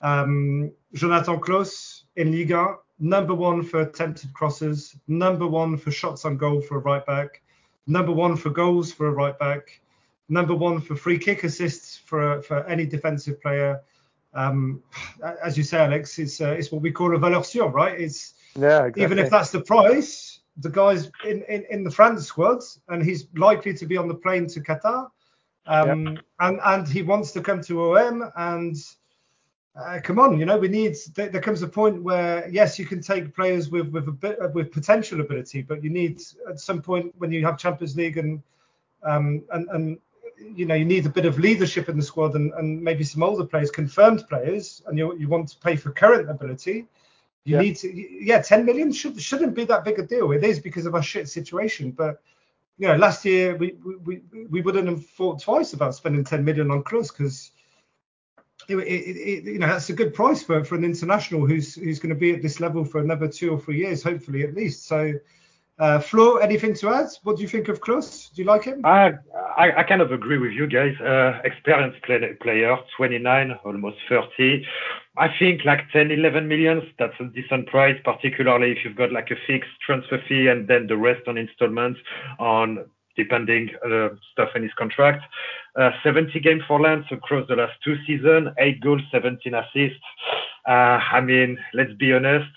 [SPEAKER 1] Um, Jonathan Clauss in Liga, number one for attempted crosses, number one for shots on goal for a right back, number one for goals for a right back, number one for free kick assists for for any defensive player. Um, as you say, Alex, it's uh, it's what we call a valeur sûre, right? It's
[SPEAKER 2] yeah, exactly.
[SPEAKER 1] even if that's the price the guy's in, in, in the France squad, and he's likely to be on the plane to Qatar. Um, yep. and and he wants to come to OM and uh, come on, you know, we need. There, there, comes a point where yes, you can take players with with a bit with potential ability, but you need at some point when you have Champions League and um, and and you know you need a bit of leadership in the squad and, and maybe some older players, confirmed players, and you you want to pay for current ability. You yeah. need to, yeah, 10 million should, shouldn't be that big a deal. It is because of our shit situation. But, you know, last year we, we, we wouldn't have thought twice about spending 10 million on Cruz because, it, it, it, you know, that's a good price for, for an international who's who's going to be at this level for another two or three years, hopefully at least. So, uh, Flo, anything to add? What do you think of Clauss? Do you like him?
[SPEAKER 3] I, I, I kind of agree with you guys. Uh, experienced play, player, 29, almost 30. I think like 10, 11 millions, that's a decent price, particularly if you've got like a fixed transfer fee and then the rest on installments on depending uh, stuff in his contract. Uh, 70 games for Lens across the last two seasons, eight goals, 17 assists. Uh, I mean, let's be honest,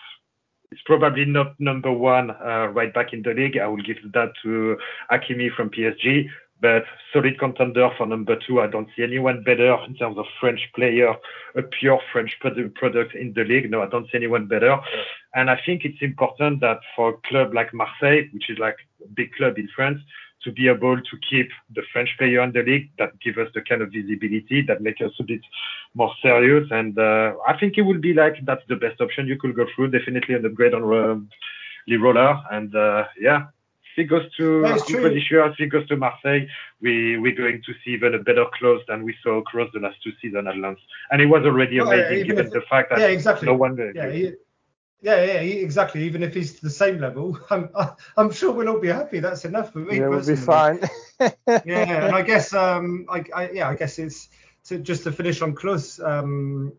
[SPEAKER 3] it's probably not number one uh, right back in the league. I will give that to Hakimi from PSG but solid contender for number two. I don't see anyone better in terms of French player, a pure French product in the league. No, I don't see anyone better. And I think it's important that for a club like Marseille, which is like a big club in France, to be able to keep the French player in the league that give us the kind of visibility that make us a bit more serious. And uh, I think it will be like that's the best option you could go through. Definitely an upgrade on um, Roller. And uh, yeah, if he goes to, I'm pretty sure if he goes to Marseille, we we're going to see even a better Clauss than we saw across the last two seasons at Lens. And it was already amazing given the fact that
[SPEAKER 1] yeah, exactly.
[SPEAKER 3] no one.
[SPEAKER 1] Yeah, he, yeah, yeah, exactly. Even if he's the same level, [LAUGHS] I'm I'm sure we'll all be happy. That's enough for me.
[SPEAKER 2] Yeah, we'll be fine. [LAUGHS]
[SPEAKER 1] yeah, and I guess [LAUGHS] um I, I yeah I guess it's to just to finish on Clauss um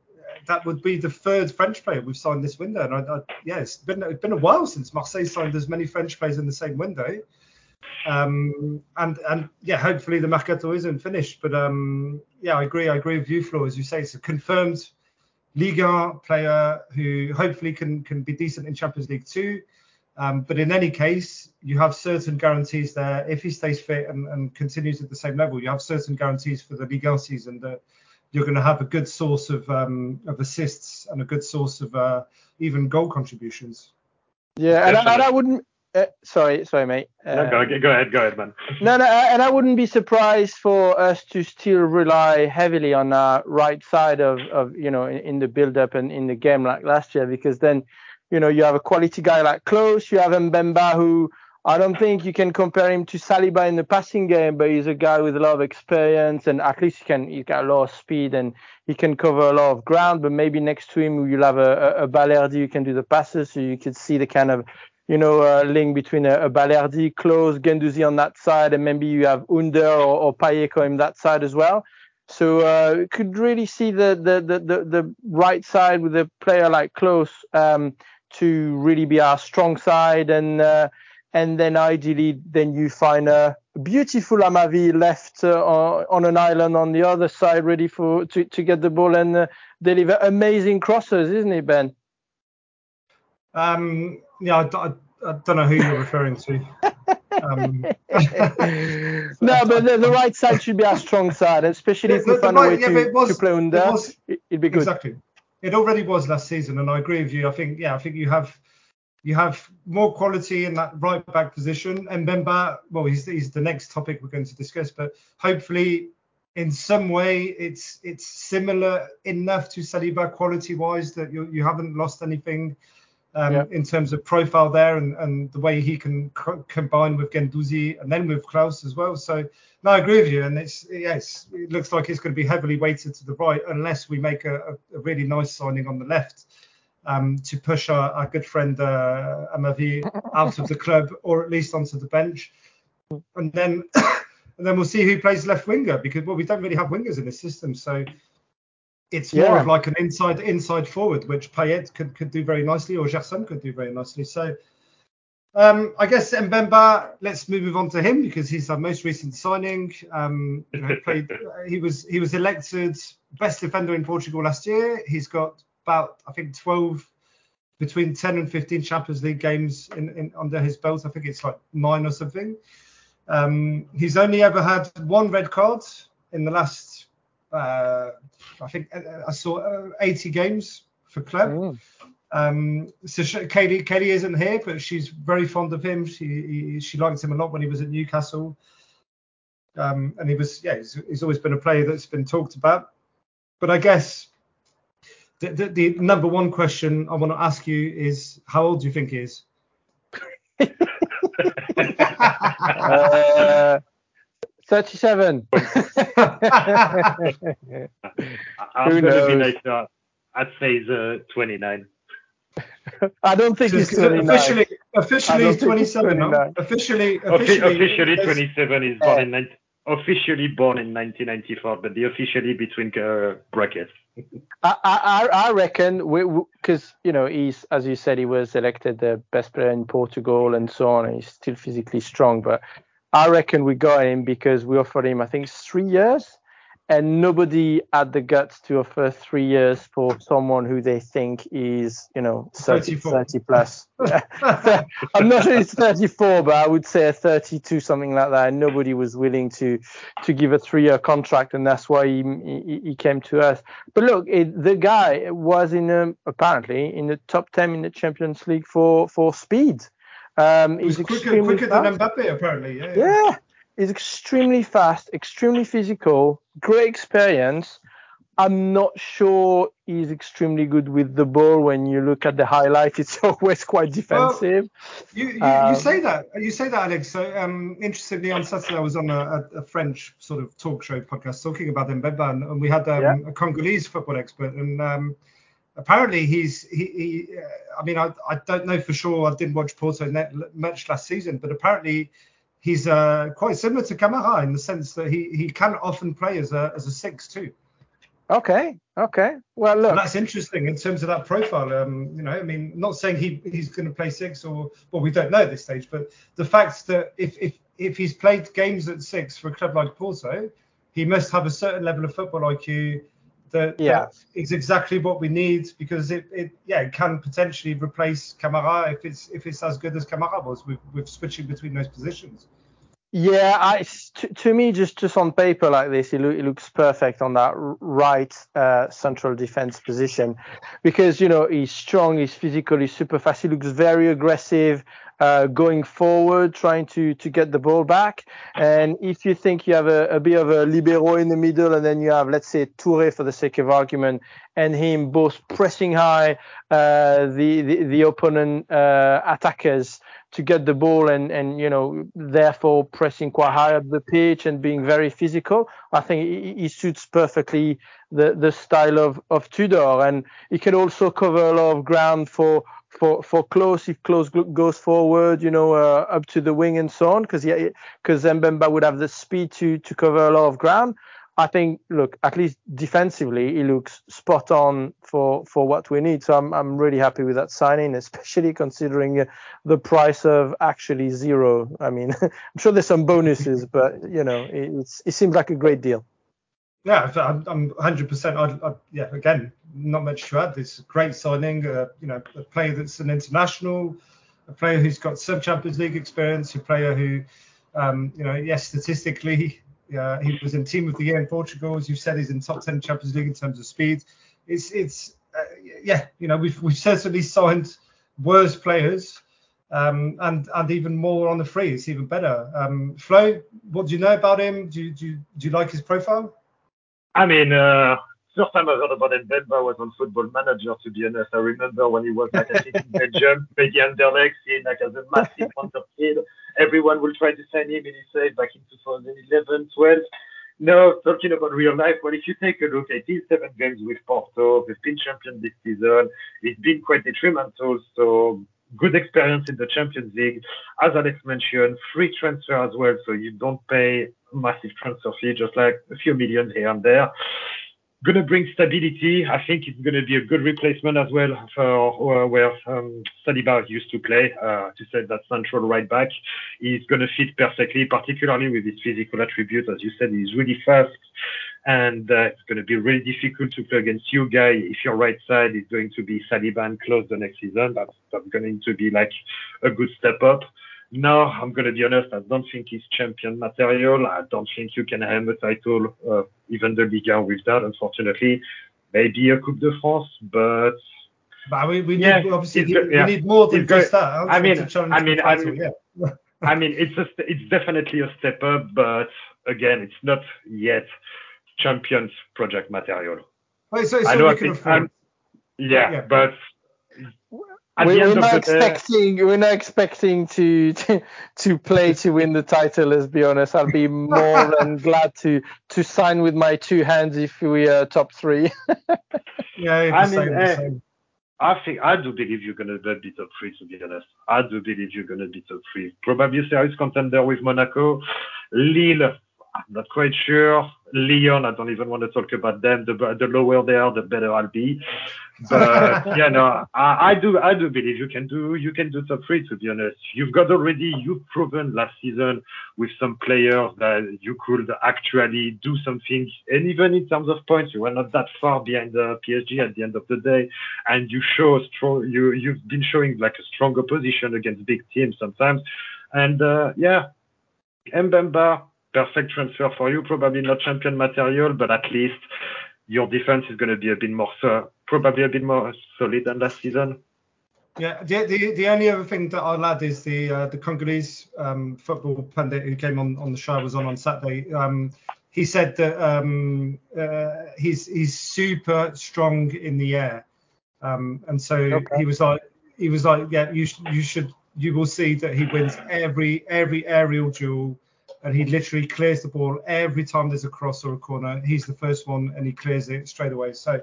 [SPEAKER 1] that would be the third French player we've signed this window. And I, I, yeah, it's been it's been a while since Marseille signed as many French players in the same window. Um, and and yeah, hopefully the mercato isn't finished. But um, yeah, I agree. I agree with you, Flo. As you say, it's a confirmed Liga player who hopefully can can be decent in Champions League too. Um, but in any case, you have certain guarantees there. If he stays fit and, and continues at the same level, you have certain guarantees for the Liga season that you're going to have a good source of um, of assists and a good source of uh, even goal contributions.
[SPEAKER 2] Yeah, and I, and I, wouldn't. Uh, sorry, sorry, mate.
[SPEAKER 3] Uh, no, go, go ahead, go ahead, man. [LAUGHS]
[SPEAKER 2] No, no, and I wouldn't be surprised for us to still rely heavily on our right side of, of you know, in, in the build-up and in the game like last year, because then, you know, you have a quality guy like Clauss, you have Mbemba who I don't think you can compare him to Saliba in the passing game, but he's a guy with a lot of experience and at least he can he's got a lot of speed and he can cover a lot of ground. But maybe next to him you'll have a, a, a Balerdi who can do the passes, so you could see the kind of you know uh, link between a, a Balerdi, Clauss, Guendouzi on that side, and maybe you have Under or, or on that side as well. So uh, could really see the, the the, the the right side with a player like Clauss um, to really be our strong side and. Uh, and then ideally then you find a beautiful Amavi left uh, on an island on the other side ready for to, to get the ball and uh, deliver amazing crosses isn't it Ben
[SPEAKER 1] um yeah I, I, I don't know who you're referring to. Um, [LAUGHS]
[SPEAKER 2] no but the, the, right side should be our strong side especially if we find right, a way yeah, to, was, to play under it was, it'd be good.
[SPEAKER 1] Exactly. It already was last season and I agree with you. I think yeah I think you have you have more quality in that right back position. And Mbemba, well, he's, he's the next topic we're going to discuss, but hopefully in some way it's it's similar enough to Saliba quality wise that you, you haven't lost anything um, yeah. in terms of profile there and, and the way he can co- combine with Guendouzi and then with Clauss as well. So no, I agree with you. And it's yes, it looks like it's going to be heavily weighted to the right unless we make a, a really nice signing on the left um, to push our, our good friend uh, Amavi out of the club or at least onto the bench. And then [COUGHS] and then we'll see who plays left winger because well we don't really have wingers in the system, so it's more yeah. of like an inside inside forward, which Payet could, could do very nicely or Gerson could do very nicely. So um, I guess Mbemba, let's move on to him because he's our most recent signing. Um, you know, [LAUGHS] played, he was he was elected best defender in Portugal last year. He's got about I think 12 between 10 and 15 Champions League games in, in under his belt. I think it's like nine or something. Um, he's only ever had one red card in the last uh, I think uh, I saw uh, 80 games for club. Mm. Um, so she, Katie, Katie isn't here, but she's very fond of him. She he, she liked him a lot when he was at Newcastle. Um, and he was yeah he's, he's always been a player that's been talked about. But I guess the, the, the, number one question I want to ask you is how old do you think he is? [LAUGHS]
[SPEAKER 2] uh, 37. [LAUGHS]
[SPEAKER 3] I'm going to be like, uh, I'd say he's uh, 29.
[SPEAKER 2] I don't think he's 29.
[SPEAKER 1] Officially, officially he's 27. No? Officially, officially,
[SPEAKER 3] officially 27. is born in 19, officially born in 1994, but the officially between uh, brackets.
[SPEAKER 2] I, I, I reckon because you know he's as you said he was elected the best player in Portugal and so on and he's still physically strong but I reckon we got him because we offered him I think three years and nobody had the guts to offer three years for someone who they think is, you know, 30, 30 plus. [LAUGHS] [LAUGHS] I'm not sure it's 34, but I would say a 32, something like that. And nobody was willing to to give a three-year contract, and that's why he he, he came to us. But look, it, the guy was in a, apparently in the top 10 in the Champions League for for speed.
[SPEAKER 1] Um, he's quicker, quicker than Mbappe, apparently.
[SPEAKER 2] Yeah, yeah. yeah is extremely fast, extremely physical, great experience. I'm not sure he's extremely good with the ball. When you look at the highlights, [LAUGHS] it's always quite defensive.
[SPEAKER 1] Well, you, you, um, you, say that. You say that, Alex. So, um, interestingly, on Saturday I was on a, a, French sort of talk show podcast talking about Mbemba, and, and we had um, yeah. a Congolese football expert, and um, apparently he's he. he uh, I mean, I, I don't know for sure. I didn't watch Porto net much last season, but apparently he's uh, quite similar to Kamara in the sense that he, he can often play as a as a six too.
[SPEAKER 2] Okay. Okay. Well, look.
[SPEAKER 1] And that's interesting in terms of that profile. Um, you know, I mean, not saying he he's going to play six or well, we don't know at this stage, but the fact that if if if he's played games at six for a club like Porto, he must have a certain level of football IQ that,
[SPEAKER 2] Yeah.
[SPEAKER 1] that is exactly what we need because it, it yeah it can potentially replace Kamara if it's if it's as good as Kamara was with, with switching between those positions.
[SPEAKER 2] Yeah, I, to, to me, just just on paper like this, it, loo- it looks perfect on that right uh, central defense position, because you know he's strong, he's physical, he's super fast. He looks very aggressive, uh, going forward, trying to to get the ball back. And if you think you have a, a bit of a libero in the middle, and then you have let's say Toure for the sake of argument, and him both pressing high uh, the, the the opponent uh, attackers to get the ball and and you know therefore pressing quite high up the pitch and being very physical. I think he, suits perfectly the the style of of Tudor and he can also cover a lot of ground for. For, for Clauss if Clauss goes forward you know uh, up to the wing and so on because yeah because Mbemba would have the speed to to cover a lot of ground I think, look, at least defensively, he looks spot on for for what we need. So I'm I'm really happy with that signing, [LAUGHS] especially considering uh, the price of actually zero. I mean, [LAUGHS] I'm sure there's some bonuses, [LAUGHS] but you know, it, it's it seems like a great deal.
[SPEAKER 1] Yeah, I'm, I'm 100%. I, I, yeah, again, not much to add. This great signing. Uh, you know, a player that's an international, a player who's got some Champions League experience, a player who, um, you know, yes, statistically, uh, he was in Team of the Year in Portugal. As you said, he's in top 10 Champions League in terms of speed. It's, it's, uh, yeah, you know, we've we've certainly signed worse players. Um, and and even more on the free, it's even better. Um, Flo, what do you know about him? Do you, do you, do you like his profile?
[SPEAKER 3] I mean, uh, first time I heard about Mbemba was on Football Manager. To be honest, I remember when he was like I think in Belgium, [LAUGHS] maybe Anderlecht, seeing like as a massive [LAUGHS] wonder kid. Everyone will try to sign him, and he said back in 2011, 12. No, talking about real life. Well, if you take a look at his seven games with Porto, they've been champion this season. It's been quite detrimental. So good experience in the Champions League. As Alex mentioned, free transfer as well, so you don't pay massive transfer fee, just like a few million here and there. Going to bring stability. I think it's going to be a good replacement as well for uh, where um, Saliba used to play. Uh, to say that central right back, he's going to fit perfectly, particularly with his physical attributes. As you said, he's really fast, and uh, it's going to be really difficult to play against you, guy. If your right side is going to be Saliba and Clauss the next season, that's, that's going to be like a good step up. No, I'm going to be honest. I don't think he's champion material. I don't think you can have a title, uh, even the Liga with that, unfortunately. Maybe a Coupe de France, but
[SPEAKER 1] But we, we
[SPEAKER 3] Yeah,
[SPEAKER 1] need obviously
[SPEAKER 3] it's
[SPEAKER 1] we,
[SPEAKER 3] yeah.
[SPEAKER 1] we need more than
[SPEAKER 3] It's
[SPEAKER 1] just that.
[SPEAKER 3] I mean- I
[SPEAKER 1] the
[SPEAKER 3] mean, I mean-
[SPEAKER 1] yeah. [LAUGHS]
[SPEAKER 3] I mean, it's a, it's definitely a step up, but again, it's not yet champions project material.
[SPEAKER 1] Wait, so, so
[SPEAKER 3] I know
[SPEAKER 1] we can afford.
[SPEAKER 3] I'm, yeah,
[SPEAKER 1] Yeah.
[SPEAKER 3] but at
[SPEAKER 2] we,
[SPEAKER 3] the
[SPEAKER 2] we're not
[SPEAKER 3] the day,
[SPEAKER 2] expecting we're not expecting to, to to play to win the title. Let's be honest. I'll be more than [LAUGHS] glad to to sign with my two hands if we are top three. [LAUGHS]
[SPEAKER 1] Yeah,
[SPEAKER 3] I mean,
[SPEAKER 1] same, the
[SPEAKER 3] eh,
[SPEAKER 1] same.
[SPEAKER 3] I think I do believe you're gonna be top three. To be honest, I do believe you're gonna be top three. Probably a serious contender with Monaco, Lille. I'm not quite sure. Lyon, I don't even want to talk about them. The, the lower they are, the better I'll be. But [LAUGHS] yeah, no, I, I do, I do believe you can do, you can do top three. To be honest, you've got already, you've proven last season with some players that you could actually do something. And even in terms of points, you were not that far behind the PSG at the end of the day. And you show strong, you, you've been showing like a strong opposition against big teams sometimes. And uh, yeah, Mbemba, perfect transfer for you. Probably not champion material, but at least your defense is going to be a bit more, so, probably a bit more solid than last season.
[SPEAKER 1] Yeah, the, the the only other thing that I'll add is the uh, the Congolese um, football pundit who came on on the show I was on on Saturday. Um, he said that um, uh, he's he's super strong in the air, um, and so
[SPEAKER 2] Okay.
[SPEAKER 1] he was like he was like yeah you sh- you should you will see that he wins every every aerial duel, and he literally clears the ball every time there's a cross or a corner. He's the first one and he clears it straight away. So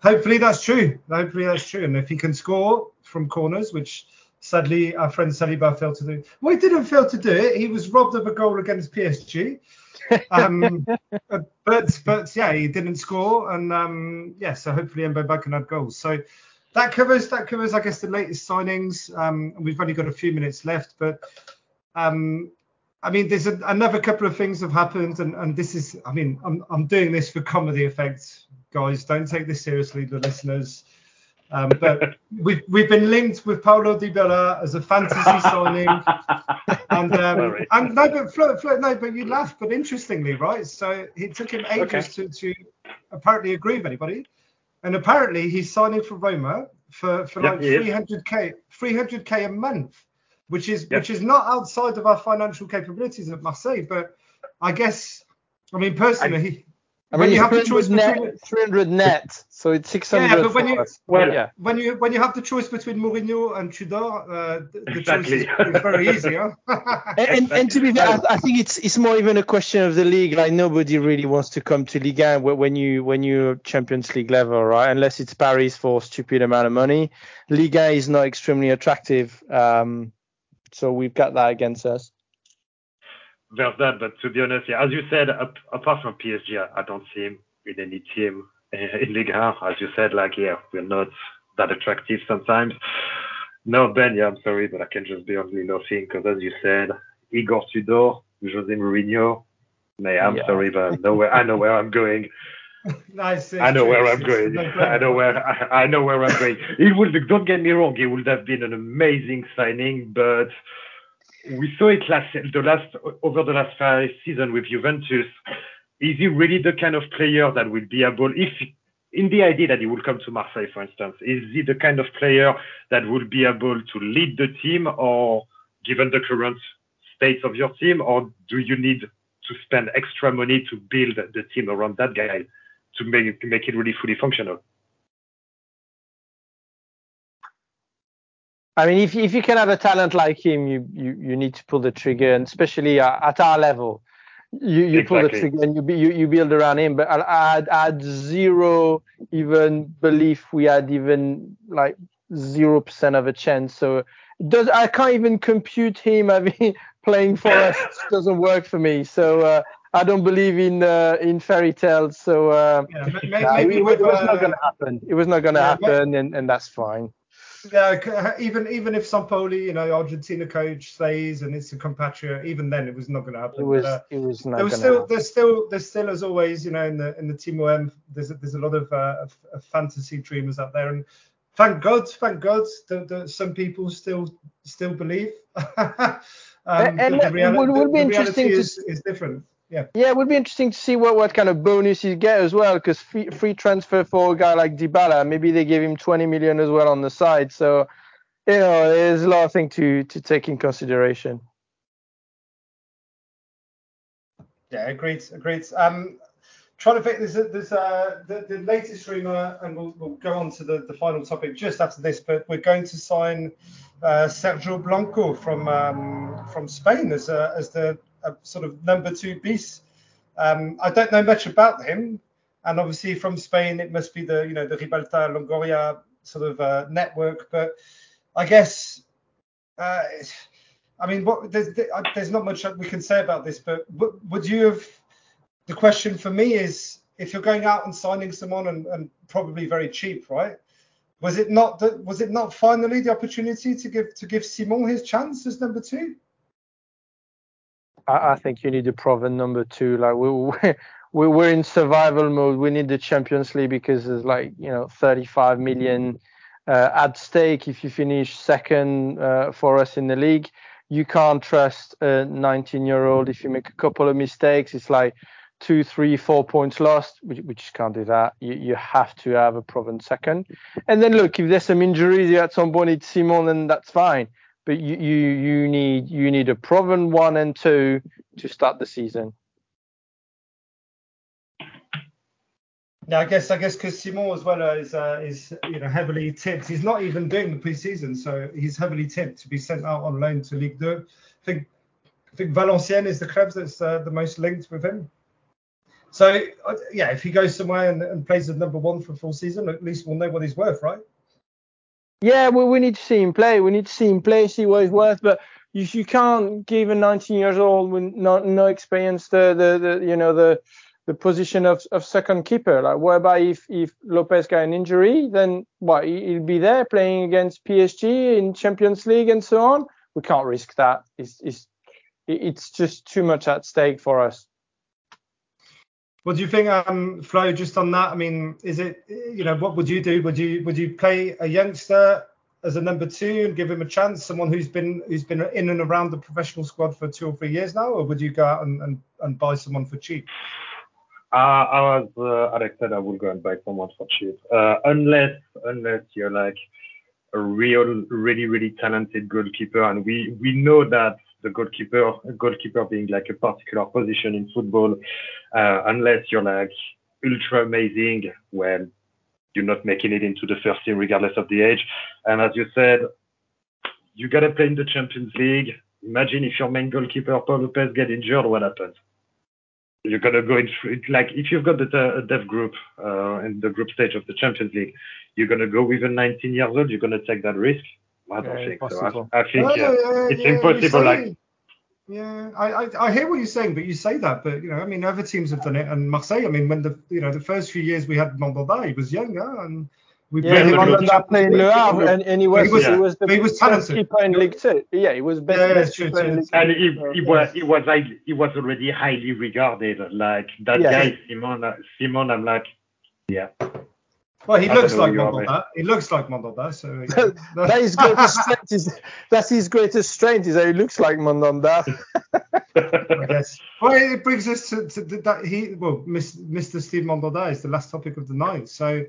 [SPEAKER 1] hopefully that's true. Hopefully that's true. And if he can score from corners, which sadly, our friend Saliba failed to do. Well, he didn't fail to do it. He was robbed of a goal against PSG. Um, [LAUGHS] but but yeah, he didn't score, and um, yeah, so hopefully Mbemba can add goals. So that covers that covers, I guess, the latest signings. Um, we've only got a few minutes left, but um, I mean, there's a, another couple of things have happened, and, and this is, I mean, I'm, I'm doing this for comedy effect, guys. Don't take this seriously, the listeners. Um, but [LAUGHS] we've we've been linked with Paulo Dybala as a fantasy [LAUGHS] signing, and um, and no, but Flo, Flo, no, but you laugh, but interestingly, right? So it took him ages okay. to to apparently agree with anybody, and apparently he's signing for Roma for for like 300k 300k a month which is yep. which is not outside of our financial capabilities at Marseille. But I guess, I mean, personally,
[SPEAKER 2] I, I mean, you have the choice net, between 300 net, so it's 600.
[SPEAKER 1] Yeah, but when you well, yeah. when you when you have the choice between Mourinho and Tudor, uh, the, the choice is, is, very easy. Huh? [LAUGHS]
[SPEAKER 2] and, and, to be fair, I, I, think it's it's more even a question of the league. Like nobody really wants to come to Ligue 1 when you when you're Champions League level, right? Unless it's Paris for stupid amount of money. Ligue 1 is not extremely attractive. Um, so we've got that against us.
[SPEAKER 3] There's that, but to be honest, yeah, as you said, apart from PSG, I don't see him in any team [LAUGHS] in Ligue 1. As you said, like, yeah, we're not that attractive sometimes. No, Ben, yeah, I'm sorry, but I can just be only laughing because, as you said, Igor Tudor, Jose Mourinho, May, I'm yeah. sorry, but I know where, I know where I'm going. [LAUGHS] [LAUGHS]
[SPEAKER 1] nice.
[SPEAKER 3] I know where I'm going. I know where I, I, know where I'm going. It would don't get me wrong. It would have been an amazing signing, but we saw it last the last over the last five season with Juventus. Is he really the kind of player that will be able, if in the idea that he will come to Marseille, for instance, is he the kind of player that will be able to lead the team, or given the current state of your team, or do you need to spend extra money to build the team around that guy? To make, make it really fully functional.
[SPEAKER 2] I mean, if if you can have a talent like him, you you, you need to pull the trigger, and especially at our level, you, you exactly. pull the trigger and you, you you build around him. But I had, I had zero even belief we had even like zero percent of a chance. So does I can't even compute him having [LAUGHS] playing for us. doesn't work for me. So uh, I don't believe in uh, in fairy tales, so uh, yeah, maybe, maybe it, with, it, was uh, not going to happen. It was not going to yeah, happen, and, and that's fine.
[SPEAKER 1] Yeah, even even if Sampaoli, you know, Argentina coach stays and it's a compatriot, even then it was not going to happen.
[SPEAKER 2] It was. But, uh, it was not.
[SPEAKER 1] There was still. Happen. There's still. There's still, as always, you know, in the in the Team OM, there's a, there's a lot of, uh, of, of fantasy dreamers out there, and thank God, thank God that, that some people still still believe. [LAUGHS] um,
[SPEAKER 2] and, and the, reali- would, would the, the reality is,
[SPEAKER 1] to... is different yeah.
[SPEAKER 2] Yeah, it would be interesting to see what, what kind of bonus he get as well, because free, free transfer for a guy like Dybala, maybe they give him 20 million as well on the side. So, you know, there's a lot of things to to take in consideration.
[SPEAKER 1] Yeah, agreed, agreed. Um, trying to think, there's, a, there's a, the, the latest rumor, and we'll, we'll go on to the, the final topic just after this, but we're going to sign uh, Sergio Blanco from um, from Spain as a, as the a sort of number two piece. Um, I don't know much about him, and obviously from Spain it must be the you know the Ribalta Longoria sort of uh, network. But I guess, uh, I mean, what there's, there's not much we can say about this. But would you have? The question for me is, if you're going out and signing someone and, and probably very cheap, right? Was it not that? Was it not finally the opportunity to give to give Simon his chance as number two?
[SPEAKER 2] I, I think you need a proven number two. Like we, [LAUGHS] we we're in survival mode. We need the Champions League because there's like you know 35 million uh, at stake if you finish second uh, for us in the league. You can't trust a 19 year old if you make a couple of mistakes. It's like two, three, four points lost. We, we just can't do that. You, you have to have a proven second. And then look, if there's some injuries at some point, it's Simon, then that's fine but you, you you need you need a proven one and two to start the season.
[SPEAKER 1] Yeah, I guess I guess because Simon as well is uh, is you know heavily tipped. He's not even doing the preseason, so he's heavily tipped to be sent out on loan to League 2. I think I think Valenciennes is the club that's uh, the most linked with him. So uh, yeah, if he goes somewhere and, and plays as number one for full season, at least we'll know what he's worth, right?
[SPEAKER 2] Yeah, well, we need to see him play. We need to see him play, see what he's worth. But you, you can't give a 19 years old with no, no experience the, the, the you know the the position of, of second keeper. Like, about if if Lopez got an injury? Then what? He'll be there playing against PSG in Champions League and so on. We can't risk that. It's it's it's just too much at stake for us.
[SPEAKER 1] What do you think, um, Flo? Just on that, I mean, is it you know what would you do? Would you would you play a youngster as a number two and give him a chance, someone who's been who's been in and around the professional squad for two or three years now, or would you go out and, and, and buy someone for cheap?
[SPEAKER 3] Uh, I was uh, Alex said I will go and buy someone for cheap, uh, unless unless you're like a real, really, really talented goalkeeper, and we we know that the goalkeeper goalkeeper being like a particular position in football, uh, unless you're like ultra amazing, well, you're not making it into the first team regardless of the age. And as you said, you gotta play in the Champions League. Imagine if your main goalkeeper Pau Lopez get injured, what happens? you're gonna go in like if you've got the dev group uh, in the group stage of the Champions League, you're gonna go with a 19 years old. You're gonna take that risk. I don't
[SPEAKER 2] Yeah,
[SPEAKER 3] think so.
[SPEAKER 2] impossible.
[SPEAKER 3] I, I think
[SPEAKER 1] yeah, yeah,
[SPEAKER 3] it's
[SPEAKER 1] yeah,
[SPEAKER 3] impossible.
[SPEAKER 1] say-
[SPEAKER 3] Like
[SPEAKER 1] Yeah, I, I I hear what you're saying, but you say that, but you know, I mean, other teams have done it, and Marseille. I mean, when the you know the first few years we had Mandanda, he was younger, and we
[SPEAKER 2] Yeah,
[SPEAKER 1] played
[SPEAKER 2] he
[SPEAKER 1] him in
[SPEAKER 2] was
[SPEAKER 1] the
[SPEAKER 2] that playing
[SPEAKER 1] League.
[SPEAKER 2] Le Havre, and, and he was
[SPEAKER 1] He was-
[SPEAKER 2] he was the
[SPEAKER 1] he was
[SPEAKER 2] best
[SPEAKER 1] talented.
[SPEAKER 2] keeper in League Two. Yeah, he was best,
[SPEAKER 1] Yeah,
[SPEAKER 2] best
[SPEAKER 1] true,
[SPEAKER 2] keeper in
[SPEAKER 1] true.
[SPEAKER 2] League
[SPEAKER 3] and he, he
[SPEAKER 2] yeah.
[SPEAKER 3] was he was highly, he was already highly regarded. Like that
[SPEAKER 2] Yeah.
[SPEAKER 3] guy Simon Simon. I'm like yeah.
[SPEAKER 1] Well, he
[SPEAKER 3] I
[SPEAKER 1] looks like
[SPEAKER 3] who
[SPEAKER 1] Mandanda. He looks like Mandanda, so [LAUGHS]
[SPEAKER 2] that is greatest strength. Is, that's his greatest strength. Is that he looks like Mandanda. [LAUGHS]
[SPEAKER 1] I guess. Well, it brings us to, to that he well, Mr. Steve Mandanda is the last topic of the night. So,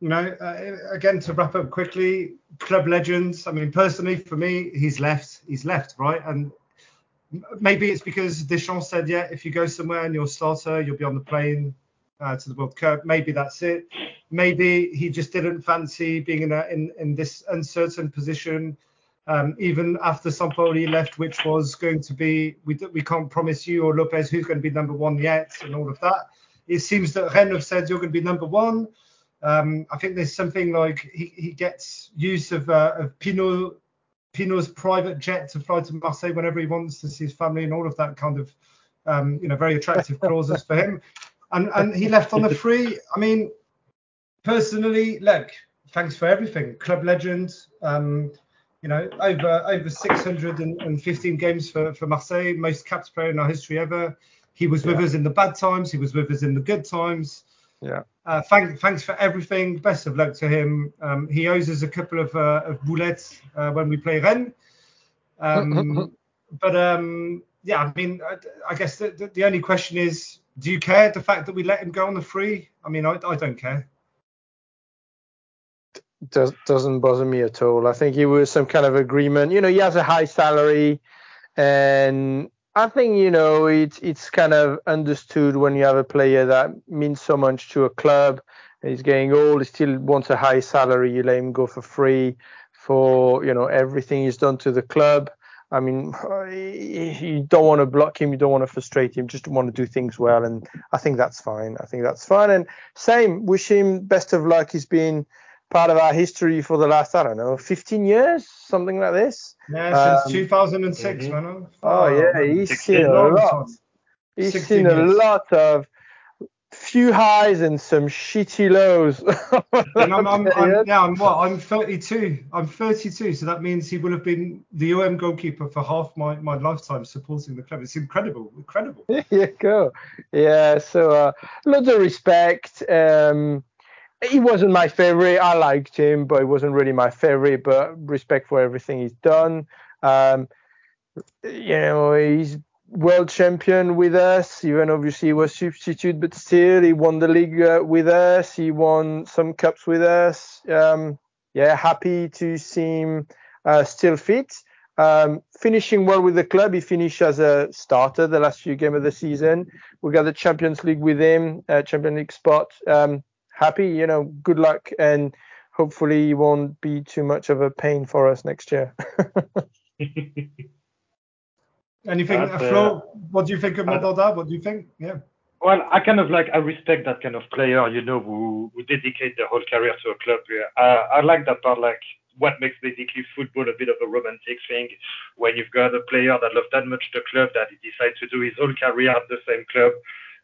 [SPEAKER 1] you know, uh, again to wrap up quickly, club legends. I mean, personally, for me, he's left. He's left, right? And maybe it's because Deschamps said, yeah, if you go somewhere and you're a starter, you'll be on the plane uh, to the World Cup. Maybe that's it. Maybe he just didn't fancy being in a, in, in this uncertain position. Um, even after Sampaoli left, which was going to be, we, we can't promise you or Lopez who's going to be number one yet, and all of that. It seems that Rennes have said you're going to be number one. Um, I think there's something like he, he gets use of, uh, of Pinault, Pinault's private jet to fly to Marseille whenever he wants to see his family and all of that kind of, um, you know, very attractive clauses for him. And and he left on the free. I mean, personally, look, thanks for everything. Club legend. Um, you know, over over 615 games for, for Marseille, most caps player in our history ever. He was with
[SPEAKER 2] Yeah.
[SPEAKER 1] us in the bad times. He was with us in the good times.
[SPEAKER 2] Yeah.
[SPEAKER 1] Uh, thank, thanks for everything. Best of luck to him. Um, he owes us a couple of, uh, of boulettes uh, when we play Rennes. Um, [LAUGHS] but um, yeah, I mean, I, I guess the, the, the only question is, do you care the fact that we let him go on the free? I mean, I, I don't care.
[SPEAKER 2] does, doesn't bother me at all. I think it was some kind of agreement. You know, he has a high salary, and I think you know it's it's kind of understood when you have a player that means so much to a club. He's getting old. He still wants a high salary. You let him go for free for you know everything he's done to the club. I mean, you don't want to block him. You don't want to frustrate him. Just want to do things well, and I think that's fine. I think that's fine. And same, wish him best of luck. He's been part of our history for the last, I don't know, 15 years, something like this.
[SPEAKER 1] Yeah, since
[SPEAKER 2] Um,
[SPEAKER 1] 2006,
[SPEAKER 3] mhm.
[SPEAKER 1] man.
[SPEAKER 2] Oh, yeah, he's seen a lot. He's
[SPEAKER 1] 16
[SPEAKER 2] seen a lot of few highs and some shitty lows. [LAUGHS]
[SPEAKER 1] And I'm, I'm, I'm, yeah, I'm what? I'm 32. I'm 32, so that means he will have been the OM goalkeeper for half my, my lifetime supporting the club. It's incredible, incredible. [LAUGHS]
[SPEAKER 2] yeah, go. Yeah, so uh, lots of respect. Um, he wasn't my favorite. I liked him, but he wasn't really my favorite. But respect for everything he's done. Um, you know, he's world champion with us. Even obviously he was substitute, but still he won the league uh, with us. He won some cups with us. Um, yeah, happy to see him uh, still fit. Um, finishing well with the club, he finished as a starter the last few games of the season. We got the Champions League with him, uh, Champions League spot. Um, happy, you know, good luck, and hopefully he won't be too much of a pain for us next year. [LAUGHS] [LAUGHS]
[SPEAKER 1] Anything,
[SPEAKER 3] That's, uh,
[SPEAKER 1] Flo? What do you think of
[SPEAKER 3] I-
[SPEAKER 1] Mandanda? What do you think? Yeah.
[SPEAKER 3] Well, I kind of like I respect that kind of player, you know, who, who dedicate their whole career to a club. Yeah. Uh, I like that part. Like what makes basically football a bit of a romantic thing when you've got a player that loves that much the club that he decides to do his whole career at the same club.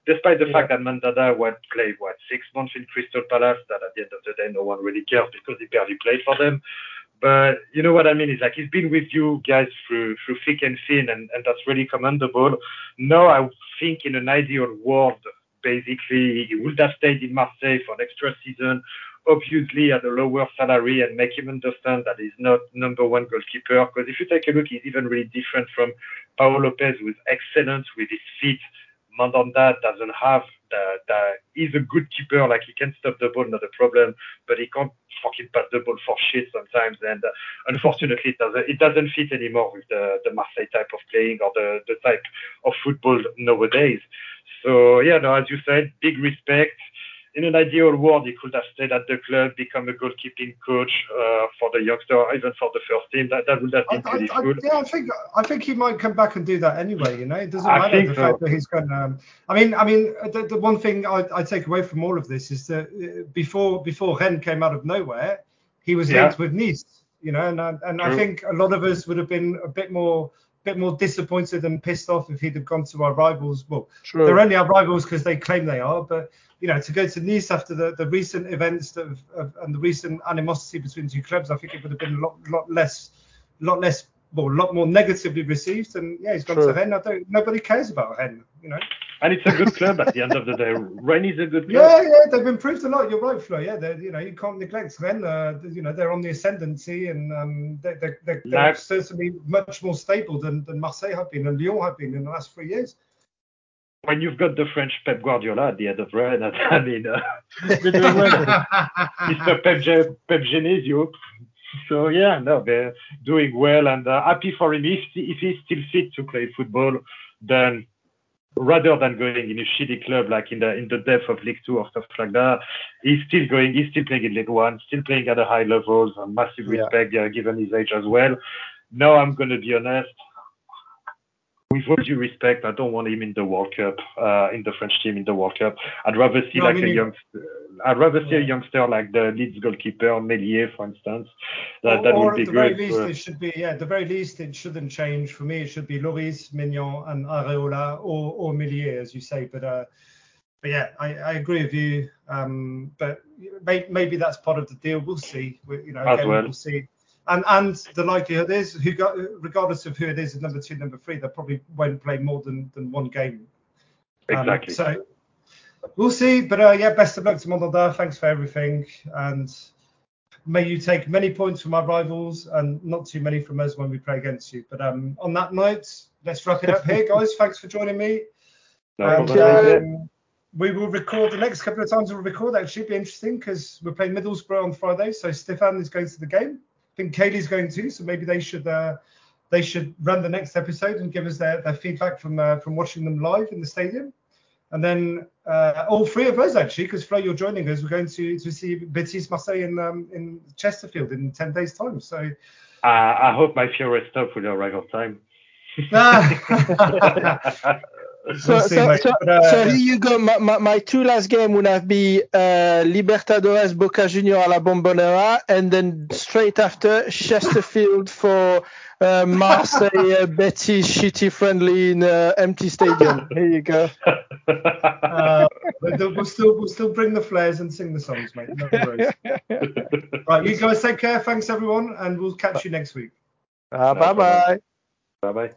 [SPEAKER 3] Despite the yeah. fact that Mandanda would play what six months in Crystal Palace, that at the end of the day no one really cares because he barely played for them. But you know what I mean? Is like he's been with you guys through through thick and thin, and, and that's really commendable. Now I think in an ideal world, basically he would have stayed in Marseille for an extra season, obviously at a lower salary, and make him understand that he's not number one goalkeeper. Because if you take a look, he's even really different from Paolo Lopez, who's excellent with his feet. Mandanda doesn't have the he's a good keeper, like he can stop the ball, not a problem, but he can't fucking pass the ball for shit sometimes. And uh, unfortunately, it doesn't it doesn't fit anymore with the the Marseille type of playing or the the type of football nowadays. So yeah, no, as you said, big respect in an ideal world, he could have stayed at the club, become a goalkeeping coach uh, for the youngster, or even for the first team. That, that would have been I, pretty
[SPEAKER 1] I,
[SPEAKER 3] cool.
[SPEAKER 1] yeah, I think I think he might come back and do that anyway. You know, it doesn't matter the so. fact that he's going. Um, I mean, I mean, the, the one thing I, I, take away from all of this is that uh, before before Rennes came out of nowhere, he was yeah. linked with Nice. You know, and and I think a lot of us would have been a bit more bit more disappointed and pissed off if he'd have gone to our rivals. Well, True. they're only our rivals because they claim they are, but you know, to go to Nice after the, the recent events of, of, and the recent animosity between two clubs, I think it would have been a lot lot less, lot less, well, a lot more negatively received. And yeah, he's gone True. to Rennes. I don't, nobody cares about Rennes. you know.
[SPEAKER 3] And it's a good club at the end of the day. Rennes is a good club.
[SPEAKER 1] Yeah, yeah, they've improved a lot. You're right, Flo. Yeah, you know, you can't neglect Rennes. Uh, you know, they're on the ascendancy, and um, they, they, they're, they're certainly much more stable than, than Marseille have been and Lyon have been in the last three years
[SPEAKER 3] when you've got the French Pep Guardiola at the head of Rennes, [LAUGHS] I mean, uh, [LAUGHS] Mr. Pep, Pep Genesio. So yeah, no, they're doing well and uh, happy for him. If, if he's still fit to play football, then rather than going in a shitty club like in the in the depth of League Two or stuff like that, he's still going. He's still playing in League One, still playing at a high level, And massive respect yeah. given his age as well. Now I'm gonna be honest with all due respect, I don't want him in the World Cup, uh, in the French team in the World Cup. I'd rather see no, like I mean, a youngster. I'd rather see yeah. a youngster like the Leeds goalkeeper Meslier, for instance. That,
[SPEAKER 1] or,
[SPEAKER 3] that
[SPEAKER 1] would
[SPEAKER 3] be
[SPEAKER 1] good. At the very least, it should be yeah. At the very least, it shouldn't change for me. It should be Lloris, Maignan, and Areola, or or Meslier, as you say. But uh, but yeah, I, I agree with you. Um, but may, maybe that's part of the deal. We'll see. We, you know, again, well. we'll see and and the likelihood is, who got, regardless of who it is, number two, number three, they probably won't play more than, than one game.
[SPEAKER 3] Um, exactly.
[SPEAKER 1] Um, so we'll see. But uh, yeah, best of luck to Mandanda. Thanks for everything, and may you take many points from our rivals and not too many from us when we play against you. But um, on that note, let's wrap it up here, [LAUGHS] guys. Thanks for joining me. No, and um, we will record the next couple of times we'll record. That should be interesting because we're playing Middlesbrough on Friday, so Stefan is going to the game. I think Kaylee's going to, so maybe they should uh, they should run the next episode and give us their, their feedback from uh, from watching them live in the stadium. And then uh, all three of us actually, because Flo, you're joining us, we're going to to see Betis Marseille in um, in Chesterfield in 10 days time. So
[SPEAKER 3] uh, I hope my favorite stuff will arrive on time. [LAUGHS] [LAUGHS] [LAUGHS]
[SPEAKER 2] So, so, so, uh, so, here you go. My, my, my, two last game would have be uh, Libertadores Boca Junior a la Bombonera, and then straight after Chesterfield for uh, Marseille uh, Betis shitty friendly in uh, empty stadium. Here you go. [LAUGHS]
[SPEAKER 1] Uh, we'll still we'll still bring the flares and sing the songs, mate. No worries. [LAUGHS] right, you guys take care. Thanks everyone, and we'll catch you next week.
[SPEAKER 2] Uh, bye bye.
[SPEAKER 3] Bye bye.